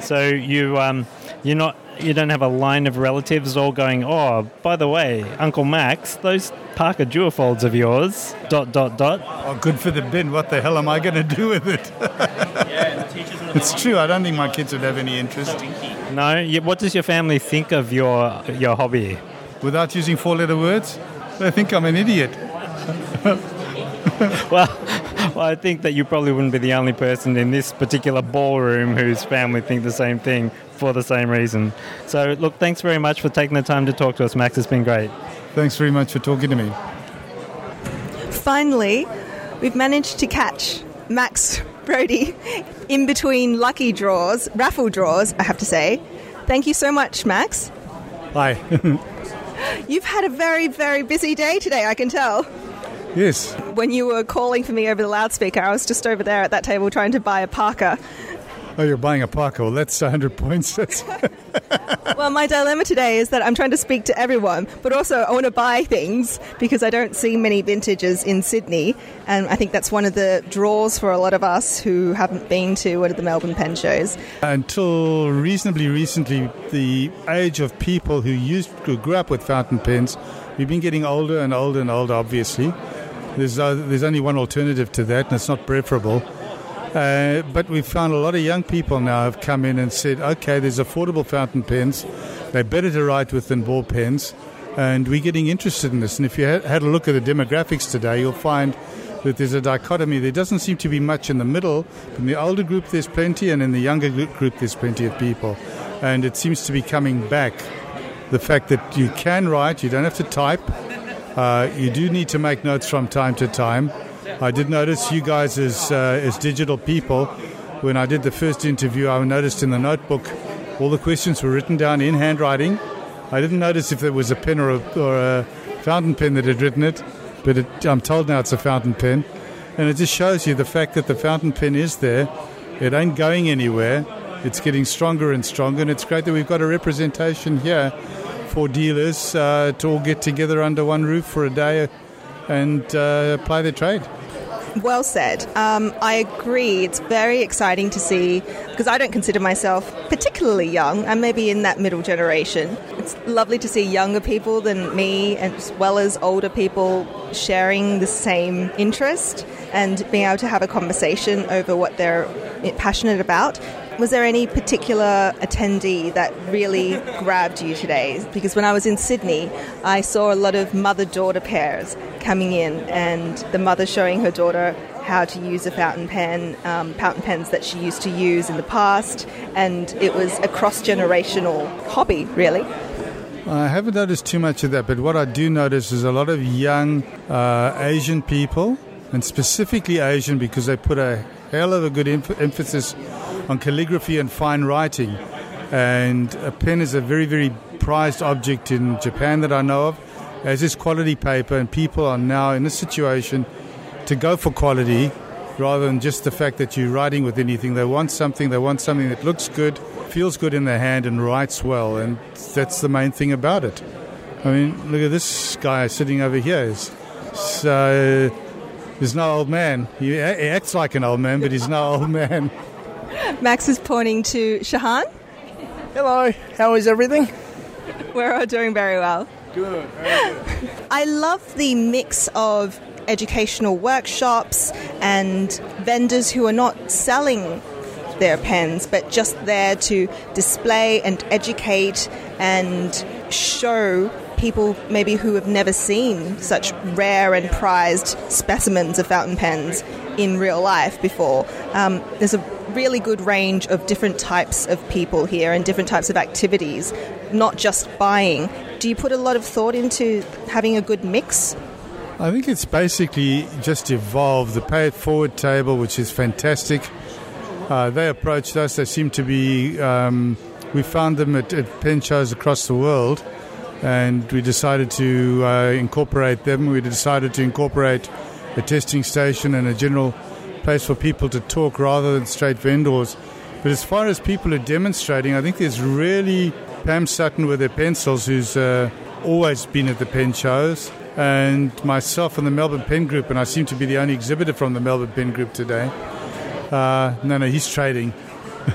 So you um, you're not you don't have a line of relatives all going. Oh, by the way, Uncle Max, those Parker duofolds of yours. Dot dot dot. Oh, good for the bin. What the hell am I going to do with it? it's true. I don't think my kids would have any interest. No. What does your family think of your your hobby? Without using four-letter words, they think I'm an idiot. well, well, I think that you probably wouldn't be the only person in this particular ballroom whose family think the same thing for the same reason. So, look, thanks very much for taking the time to talk to us, Max. It's been great. Thanks very much for talking to me. Finally, we've managed to catch Max Braude in between lucky draws, raffle draws, I have to say. Thank you so much, Max. Hi. You've had a very, very busy day today, I can tell. Yes. When you were calling for me over the loudspeaker, I was just over there at that table trying to buy a Parker. Oh, you're buying a Parker. Well, that's 100 points. That's well, my dilemma today is that I'm trying to speak to everyone, but also I want to buy things because I don't see many vintages in Sydney, and I think that's one of the draws for a lot of us who haven't been to one of the Melbourne pen shows. Until reasonably recently, the age of people who used who grew up with fountain pens, we've been getting older and older and older. Obviously, there's uh, there's only one alternative to that, and it's not preferable. Uh, but we've found a lot of young people now have come in and said, okay, there's affordable fountain pens. They're better to write with than ball pens. And we're getting interested in this. And if you had, had a look at the demographics today, you'll find that there's a dichotomy. There doesn't seem to be much in the middle. In the older group, there's plenty, and in the younger group there's plenty of people. And it seems to be coming back. The fact that you can write, you don't have to type. Uh, you do need to make notes from time to time. I did notice you guys as uh, as digital people. When I did the first interview, I noticed in the notebook all the questions were written down in handwriting. I didn't notice if there was a pen or a, or a fountain pen that had written it, but it, I'm told now it's a fountain pen, and it just shows you the fact that the fountain pen is there. It ain't going anywhere. It's getting stronger and stronger, and it's great that we've got a representation here for dealers uh, to all get together under one roof for a day and uh, play their trade. Well said. Um, I agree. It's very exciting to see because I don't consider myself particularly young. I'm maybe in that middle generation. It's lovely to see younger people than me, as well as older people, sharing the same interest and being able to have a conversation over what they're passionate about. Was there any particular attendee that really grabbed you today? Because when I was in Sydney, I saw a lot of mother daughter pairs coming in, and the mother showing her daughter how to use a fountain pen, um, fountain pens that she used to use in the past, and it was a cross generational hobby, really. I haven't noticed too much of that, but what I do notice is a lot of young uh, Asian people, and specifically Asian because they put a hell of a good em- emphasis on calligraphy and fine writing. And a pen is a very, very prized object in Japan that I know of, as is quality paper, and people are now in a situation to go for quality rather than just the fact that you're writing with anything. They want something, they want something that looks good, feels good in their hand, and writes well, and that's the main thing about it. I mean, look at this guy sitting over here. He's, so, he's no old man. He acts like an old man, but he's no old man. Max is pointing to Shahan. Hello, how is everything? We're all doing very well. Good. I love the mix of educational workshops and vendors who are not selling their pens but just there to display and educate and show people maybe who have never seen such rare and prized specimens of fountain pens in real life before. Um, there's a really good range of different types of people here and different types of activities, not just buying. Do you put a lot of thought into having a good mix? I think it's basically just evolved. The pay it forward table, which is fantastic. Uh, they approached us. They seem to be. Um, we found them at, at, pen shows across the world, and we decided to uh, incorporate them. We decided to incorporate a testing station and a general place for people to talk rather than straight vendors. But as far as people are demonstrating, I think there's really Pam Sutton with her pencils, who's uh, always been at the pen shows, and myself and the Melbourne Pen Group, and I seem to be the only exhibitor from the Melbourne Pen Group today. Uh, no, no, he's trading.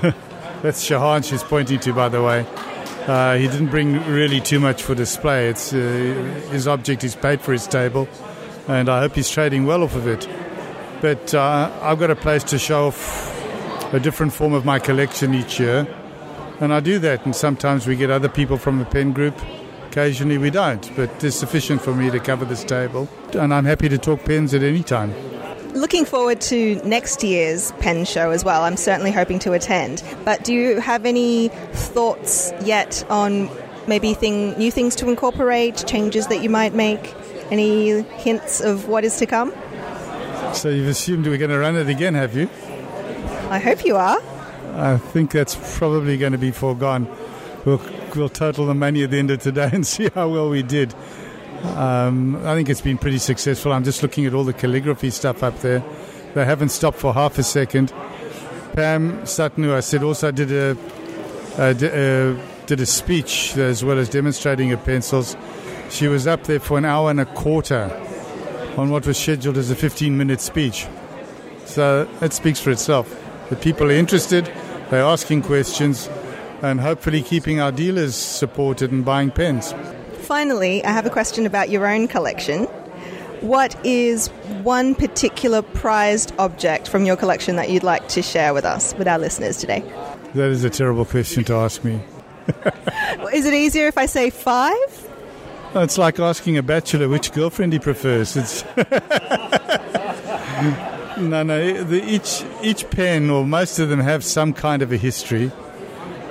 That's Shahan she's pointing to, by the way. Uh, he didn't bring really too much for display. It's uh, his object is paid for his table, and I hope he's trading well off of it. But uh, I've got a place to show off a different form of my collection each year, and I do that. And sometimes we get other people from the pen group. Occasionally we don't, but it's sufficient for me to cover this table, and I'm happy to talk pens at any time. Looking forward to next year's pen show as well. I'm certainly hoping to attend. But do you have any thoughts yet on maybe thing, new things to incorporate, changes that you might make? Any hints of what is to come? So you've assumed we're going to run it again, have you? I hope you are. I think that's probably going to be foregone. We'll, we'll total the money at the end of today and see how well we did. Um, I think it's been pretty successful. I'm just looking at all the calligraphy stuff up there. They haven't stopped for half a second. Pam Sutton, who I said also did a did a speech as well as demonstrating her pencils. She was up there for an hour and a quarter on what was scheduled as a 15 minute speech. So that speaks for itself. The people are interested, they're asking questions, and hopefully keeping our dealers supported and buying pens. Finally, I have a question about your own collection. What is one particular prized object from your collection that you'd like to share with us, with our listeners today? That is a terrible question to ask me. is it easier if I say five? It's like asking a bachelor which girlfriend he prefers. It's no, no. The, each each pen, or most of them, have some kind of a history.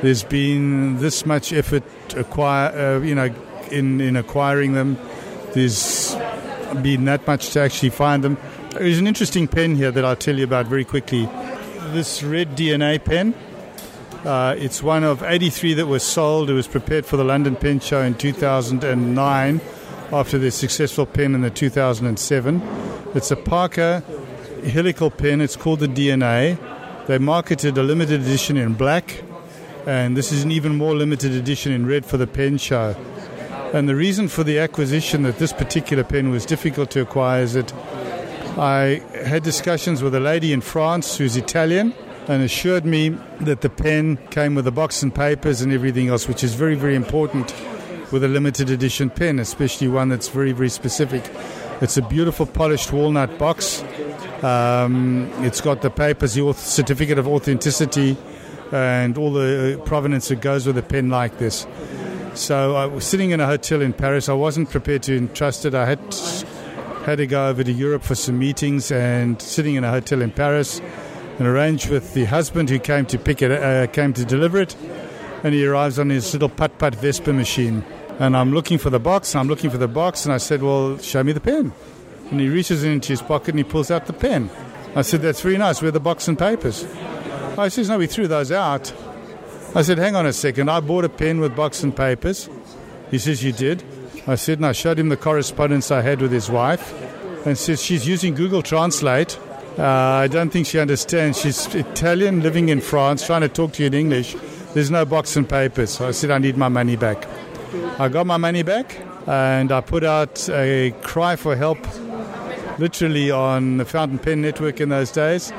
There's been this much effort acquire, uh, you know, in in acquiring them. There's been that much to actually find them. There's an interesting pen here that I'll tell you about very quickly. This red DNA pen. Uh, it's one of 83 that was sold. It was prepared for the London Pen Show in 2009 after their successful pen in the 2007. It's a Parker helical pen. It's called the DNA. They marketed a limited edition in black, and this is an even more limited edition in red for the pen show. And the reason for the acquisition that this particular pen was difficult to acquire is that I had discussions with a lady in France who's Italian and assured me that the pen came with a box and papers and everything else, which is very, very important with a limited edition pen, especially one that's very, very specific. It's a beautiful polished walnut box. Um, it's got the papers, the certificate of authenticity, and all the uh, provenance that goes with a pen like this. So I was sitting in a hotel in Paris. I wasn't prepared to entrust it. I had had to go over to Europe for some meetings and sitting in a hotel in Paris and arranged with the husband who came to pick it, uh, came to deliver it, and he arrives on his little putt putt Vespa machine. And I'm looking for the box, and I'm looking for the box, and I said, Well, show me the pen. And he reaches into his pocket and he pulls out the pen. I said, That's very nice. Where the box and papers? I says, No, we threw those out. I said, Hang on a second. I bought a pen with box and papers. He says, You did? I said, and I showed him the correspondence I had with his wife and says, She's using Google Translate. Uh, I don't think she understands. She's Italian, living in France, trying to talk to you in English. There's no box and papers. So I said, I need my money back. I got my money back and I put out a cry for help literally on the Fountain Pen Network in those days.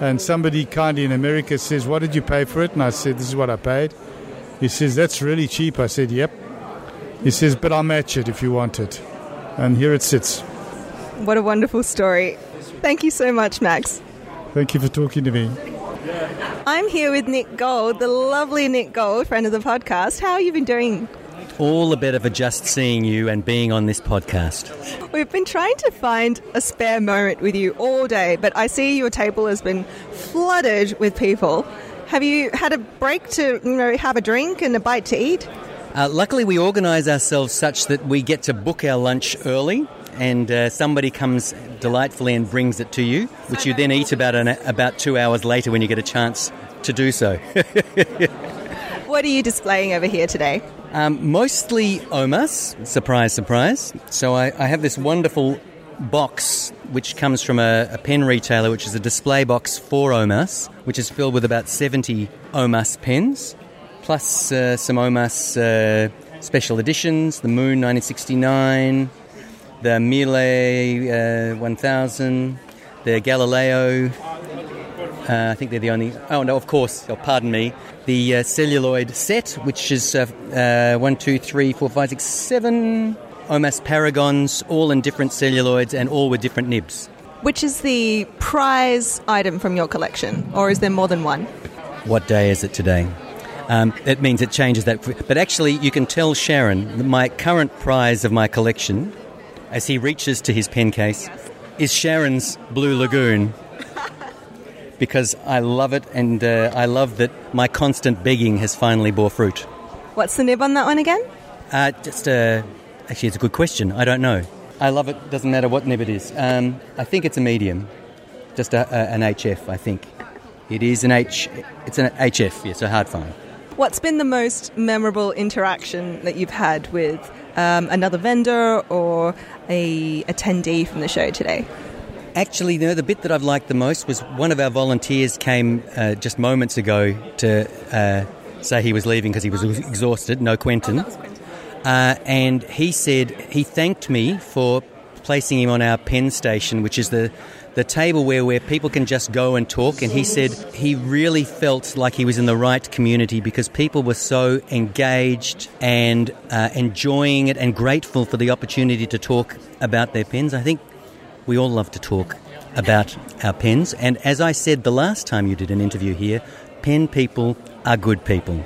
And somebody kindly in America says, What did you pay for it? And I said, This is what I paid. He says, That's really cheap. I said, Yep. He says, But I'll match it if you want it. And here it sits. What a wonderful story. Thank you so much, Max. Thank you for talking to me. I'm here with Nick Gold, the lovely Nick Gold, friend of the podcast. How have you been doing? All the better for just seeing you and being on this podcast. We've been trying to find a spare moment with you all day, but I see your table has been flooded with people. Have you had a break to you know have a drink and a bite to eat? Uh, luckily, we organise ourselves such that we get to book our lunch early, and uh, somebody comes delightfully and brings it to you, which you then eat about an, about two hours later when you get a chance to do so. What are you displaying over here today? Um, mostly OMAS, surprise, surprise. So I, I have this wonderful box which comes from a, a pen retailer, which is a display box for OMAS, which is filled with about 70 OMAS pens, plus uh, some OMAS uh, special editions, the Moon 1969, the Miele uh, 1000, the Galileo. Uh, I think they're the only. Oh no, of course. Oh, pardon me. The uh, celluloid set, which is uh, uh, one, two, three, four, five, six, seven OMAS Paragons, all in different celluloids and all with different nibs. Which is the prize item from your collection, or is there more than one? What day is it today? Um, it means it changes that. But actually, you can tell Sharon that my current prize of my collection, as he reaches to his pen case, is Sharon's Blue Lagoon. Because I love it, and uh, I love that my constant begging has finally bore fruit. What's the nib on that one again? Uh, just uh, actually, it's a good question. I don't know. I love it. Doesn't matter what nib it is. Um, I think it's a medium, just a, a, an HF. I think it is an H. It's an HF. Yes, a hard fine. What's been the most memorable interaction that you've had with um, another vendor or a attendee from the show today? Actually, you know, the bit that I've liked the most was one of our volunteers came uh, just moments ago to uh, say he was leaving because he was exhausted. No, Quentin. Uh, and he said he thanked me for placing him on our pen station, which is the the table where, where people can just go and talk. And he said he really felt like he was in the right community because people were so engaged and uh, enjoying it and grateful for the opportunity to talk about their pens. I think we all love to talk about our pens. And as I said the last time you did an interview here, pen people are good people.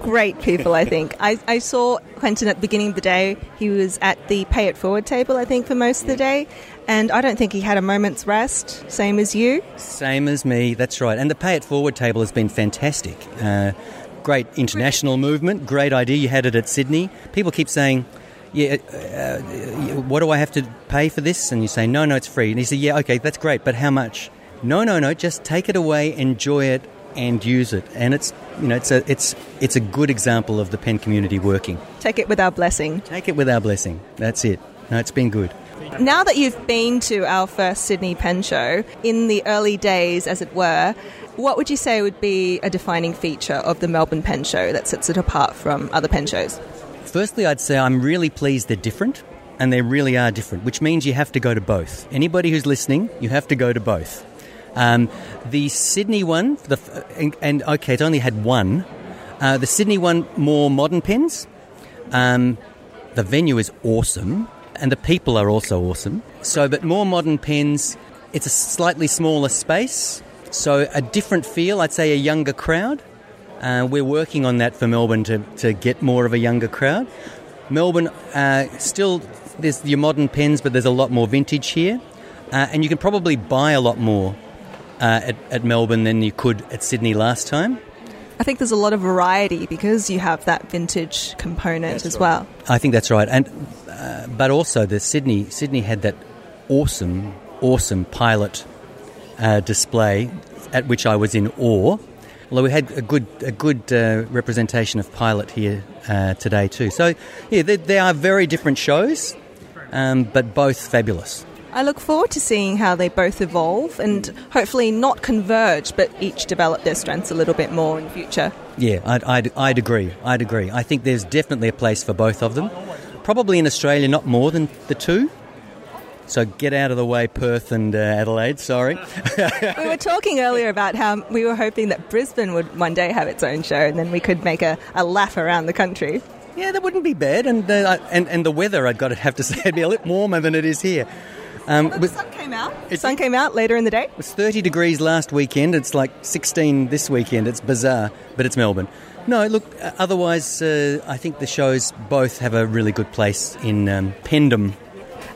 Great people, I think. I, I saw Quentin at the beginning of the day. He was at the pay it forward table, I think, for most of the day. And I don't think he had a moment's rest, same as you. Same as me, that's right. And the Pay It Forward table has been fantastic. Uh, great international movement, great idea. You had it at Sydney. People keep saying, yeah, uh, what do I have to pay for this? And you say, no, no, it's free. And he said, yeah, okay, that's great, but how much? No, no, no, just take it away, enjoy it, and use it. And it's, you know, it's a, it's, it's a good example of the pen community working. Take it with our blessing. Take it with our blessing. That's it. No, it's been good. Now that you've been to our first Sydney Pen Show, in the early days, as it were, what would you say would be a defining feature of the Melbourne Pen Show that sets it apart from other pen shows? Firstly, I'd say I'm really pleased they're different, and they really are different, which means you have to go to both. Anybody who's listening, you have to go to both. Um, the Sydney one, the, and, and, okay, it's only had one. Uh, the Sydney one, more modern pens. Um, the venue is awesome, and the people are also awesome. So, but more modern pens, it's a slightly smaller space, so a different feel, I'd say a younger crowd. Uh, we're working on that for Melbourne to, to get more of a younger crowd. Melbourne uh, still there's your modern pens, but there's a lot more vintage here, uh, and you can probably buy a lot more uh, at, at Melbourne than you could at Sydney last time. I think there's a lot of variety because you have that vintage component as well. I think that's right, and uh, but also the Sydney Sydney had that awesome, awesome pilot uh, display at which I was in awe. Although we had a good a good uh, representation of pilot here uh, today too. So yeah, they, they are very different shows, um, but both fabulous. I look forward to seeing how they both evolve and hopefully not converge, but each develop their strengths a little bit more in the future. Yeah, I'd, I'd, I'd agree. I'd agree. I think there's definitely a place for both of them. Probably in Australia, not more than the two. So get out of the way, Perth and uh, Adelaide. Sorry. we were talking earlier about how we were hoping that Brisbane would one day have its own show and then we could make a, a laugh around the country. Yeah, that wouldn't be bad. And, uh, and, and the weather, I'd got to have to say, it'd be a little warmer than it is here. Um, well, the sun came out. The sun came out later in the day. It was 30 degrees last weekend. It's like 16 this weekend. It's bizarre, but it's Melbourne. No, look, uh, otherwise, uh, I think the shows both have a really good place in um, Pendom.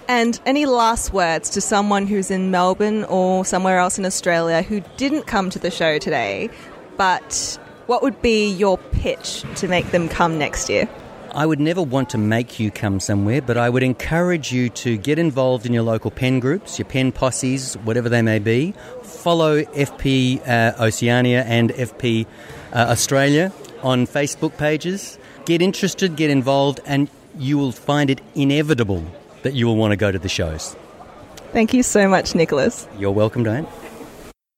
And any last words to someone who's in Melbourne or somewhere else in Australia who didn't come to the show today, but what would be your pitch to make them come next year? I would never want to make you come somewhere, but I would encourage you to get involved in your local pen groups, your pen posses, whatever they may be. Follow FP uh, Oceania and FP uh, Australia on Facebook pages. Get interested, get involved, and you will find it inevitable that you will want to go to the shows. Thank you so much, Nicholas. You're welcome, Diane.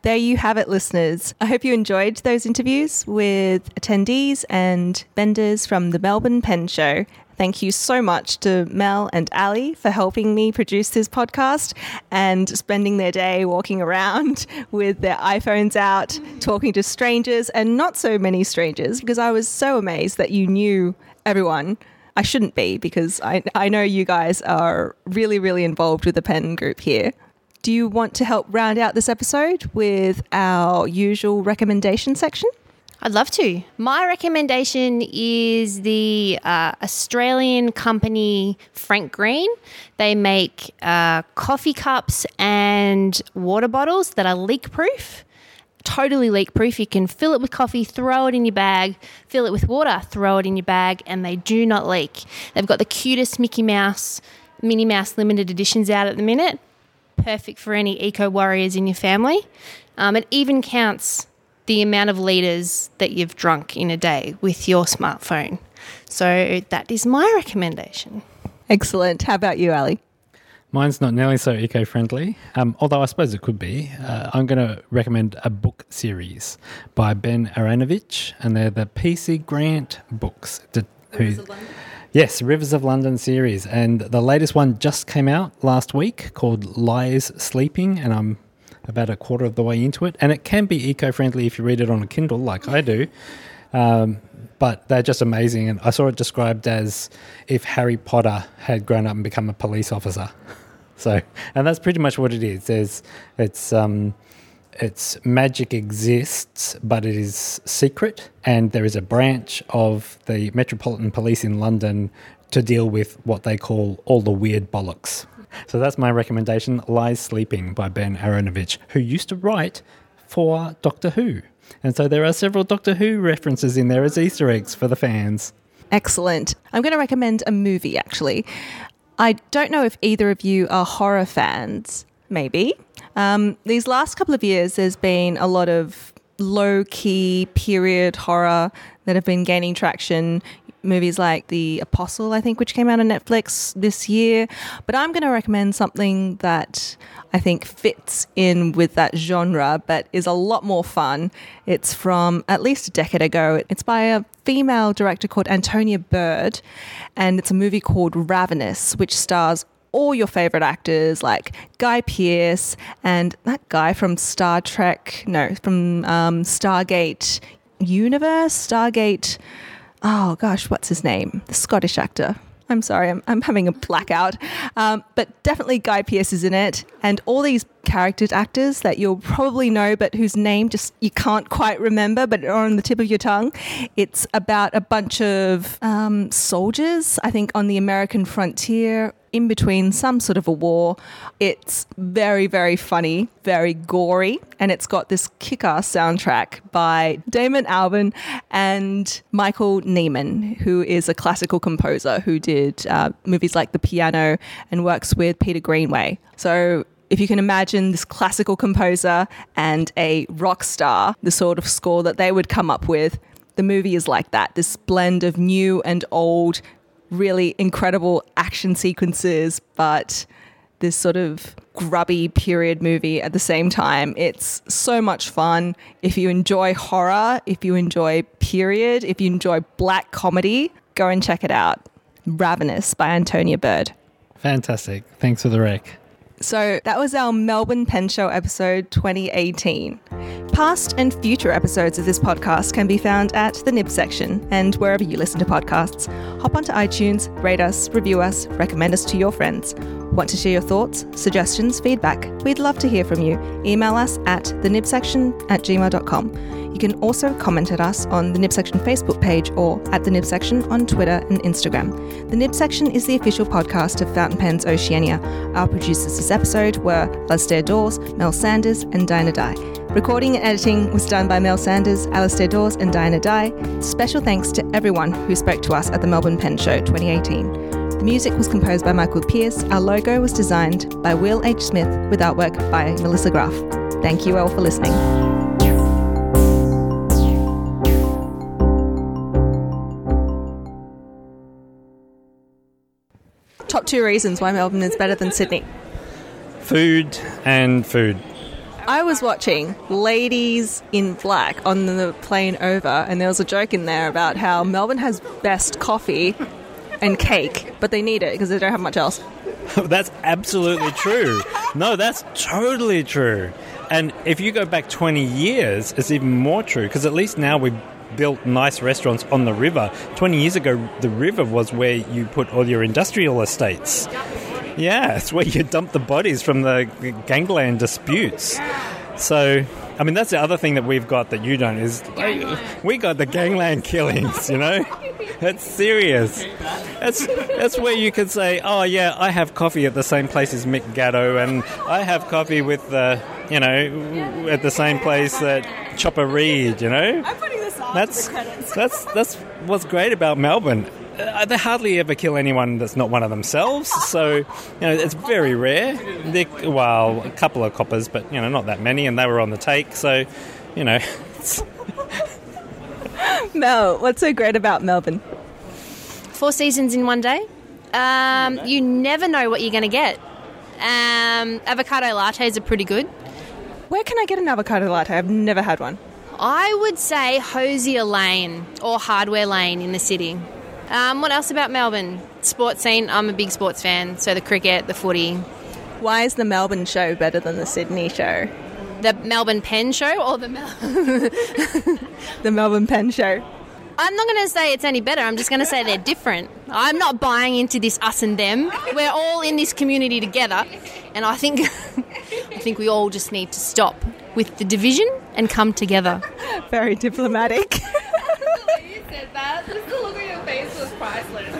There you have it, listeners. I hope you enjoyed those interviews with attendees and vendors from the Melbourne Pen Show. Thank you so much to Mel and Ali for helping me produce this podcast and spending their day walking around with their iPhones out, talking to strangers and not so many strangers because I was so amazed that you knew everyone. I shouldn't be because I, I know you guys are really, really involved with the pen group here. Do you want to help round out this episode with our usual recommendation section? I'd love to. My recommendation is the uh, Australian company Frank Green. They make uh, coffee cups and water bottles that are leak proof. Totally leak proof. You can fill it with coffee, throw it in your bag, fill it with water, throw it in your bag, and they do not leak. They've got the cutest Mickey Mouse, Minnie Mouse limited editions out at the minute perfect for any eco warriors in your family. Um, it even counts the amount of litres that you've drunk in a day with your smartphone. So that is my recommendation. Excellent. How about you, Ali? Mine's not nearly so eco friendly, um, although I suppose it could be. Uh, I'm going to recommend a book series by Ben Aaronovitch, and they're the PC Grant books. To, who, Yes, Rivers of London series. And the latest one just came out last week called Lies Sleeping, and I'm about a quarter of the way into it. And it can be eco friendly if you read it on a Kindle, like I do. Um, but they're just amazing. And I saw it described as if Harry Potter had grown up and become a police officer. so, and that's pretty much what it is. There's, it's, um, its magic exists, but it is secret, and there is a branch of the Metropolitan Police in London to deal with what they call all the weird bollocks. So that's my recommendation Lies Sleeping by Ben Aaronovitch, who used to write for Doctor Who. And so there are several Doctor Who references in there as Easter eggs for the fans. Excellent. I'm going to recommend a movie actually. I don't know if either of you are horror fans, maybe. Um, these last couple of years, there's been a lot of low key period horror that have been gaining traction. Movies like The Apostle, I think, which came out on Netflix this year. But I'm going to recommend something that I think fits in with that genre, but is a lot more fun. It's from at least a decade ago. It's by a female director called Antonia Bird, and it's a movie called Ravenous, which stars all your favorite actors like Guy Pearce and that guy from Star Trek, no, from um, Stargate Universe, Stargate. Oh gosh, what's his name? The Scottish actor. I'm sorry, I'm, I'm having a blackout. Um, but definitely Guy Pearce is in it, and all these character actors that you'll probably know, but whose name just you can't quite remember, but are on the tip of your tongue. It's about a bunch of um, soldiers, I think, on the American frontier in between some sort of a war. It's very, very funny, very gory, and it's got this kick ass soundtrack by Damon Albarn and Michael Nyman, who is a classical composer who did uh, movies like The Piano and works with Peter Greenaway. So if you can imagine this classical composer and a rock star, the sort of score that they would come up with, the movie is like that this blend of new and old, really incredible action sequences, but this sort of grubby period movie at the same time. It's so much fun. If you enjoy horror, if you enjoy period, if you enjoy black comedy, go and check it out. Ravenous by Antonia Bird. Fantastic. Thanks for the rec. So that was our Melbourne Pen Show episode 2018. Past and future episodes of this podcast can be found at the Nib section and wherever you listen to podcasts. Hop onto iTunes, rate us, review us, recommend us to your friends. Want to share your thoughts, suggestions, feedback? We'd love to hear from you. Email us at thenibsection at gmail.com. You can also comment at us on the Nib Section Facebook page or at the Nib Section on Twitter and Instagram. The Nib Section is the official podcast of Fountain Pens Oceania. Our producers this episode were Alisdair Dawes, Mel Sanders, and Diana Dye. Recording and editing was done by Mel Sanders, Alisdair Dawes, and Diana Dye. Special thanks to everyone who spoke to us at the Melbourne Pen Show 2018. The music was composed by Michael Pierce. Our logo was designed by Will H. Smith with artwork by Melissa Graff. Thank you all for listening. Top two reasons why Melbourne is better than Sydney. Food and food. I was watching Ladies in Black on the plane over, and there was a joke in there about how Melbourne has best coffee and cake, but they need it because they don't have much else. that's absolutely true. No, that's totally true. And if you go back 20 years, it's even more true because at least now we've built nice restaurants on the river. 20 years ago, the river was where you put all your industrial estates. Yeah, it's where you dump the bodies from the gangland disputes. So, I mean, that's the other thing that we've got that you don't is like, we got the gangland killings. You know, that's serious. That's that's where you could say, oh yeah, I have coffee at the same place as Mick Gatto, and I have coffee with the, you know, at the same place that Chopper Read. You know, I'm putting this on that's that's that's what's great about Melbourne. Uh, they hardly ever kill anyone that's not one of themselves. So, you know, it's very rare. They, well, a couple of coppers, but you know, not that many, and they were on the take. So, you know, Mel, what's so great about Melbourne? Four seasons in one day. Um, you never know what you're going to get. Um, avocado lattes are pretty good. Where can I get an avocado latte? I've never had one. I would say Hosier Lane or Hardware Lane in the city. Um, what else about Melbourne? Sports scene. I'm a big sports fan, so the cricket, the footy. Why is the Melbourne show better than the Sydney show? The Melbourne Pen Show or the Mel- The Melbourne Pen Show. I'm not going to say it's any better. I'm just going to say they're different. I'm not buying into this us and them. We're all in this community together, and I think I think we all just need to stop with the division and come together. Very diplomatic. face was priceless.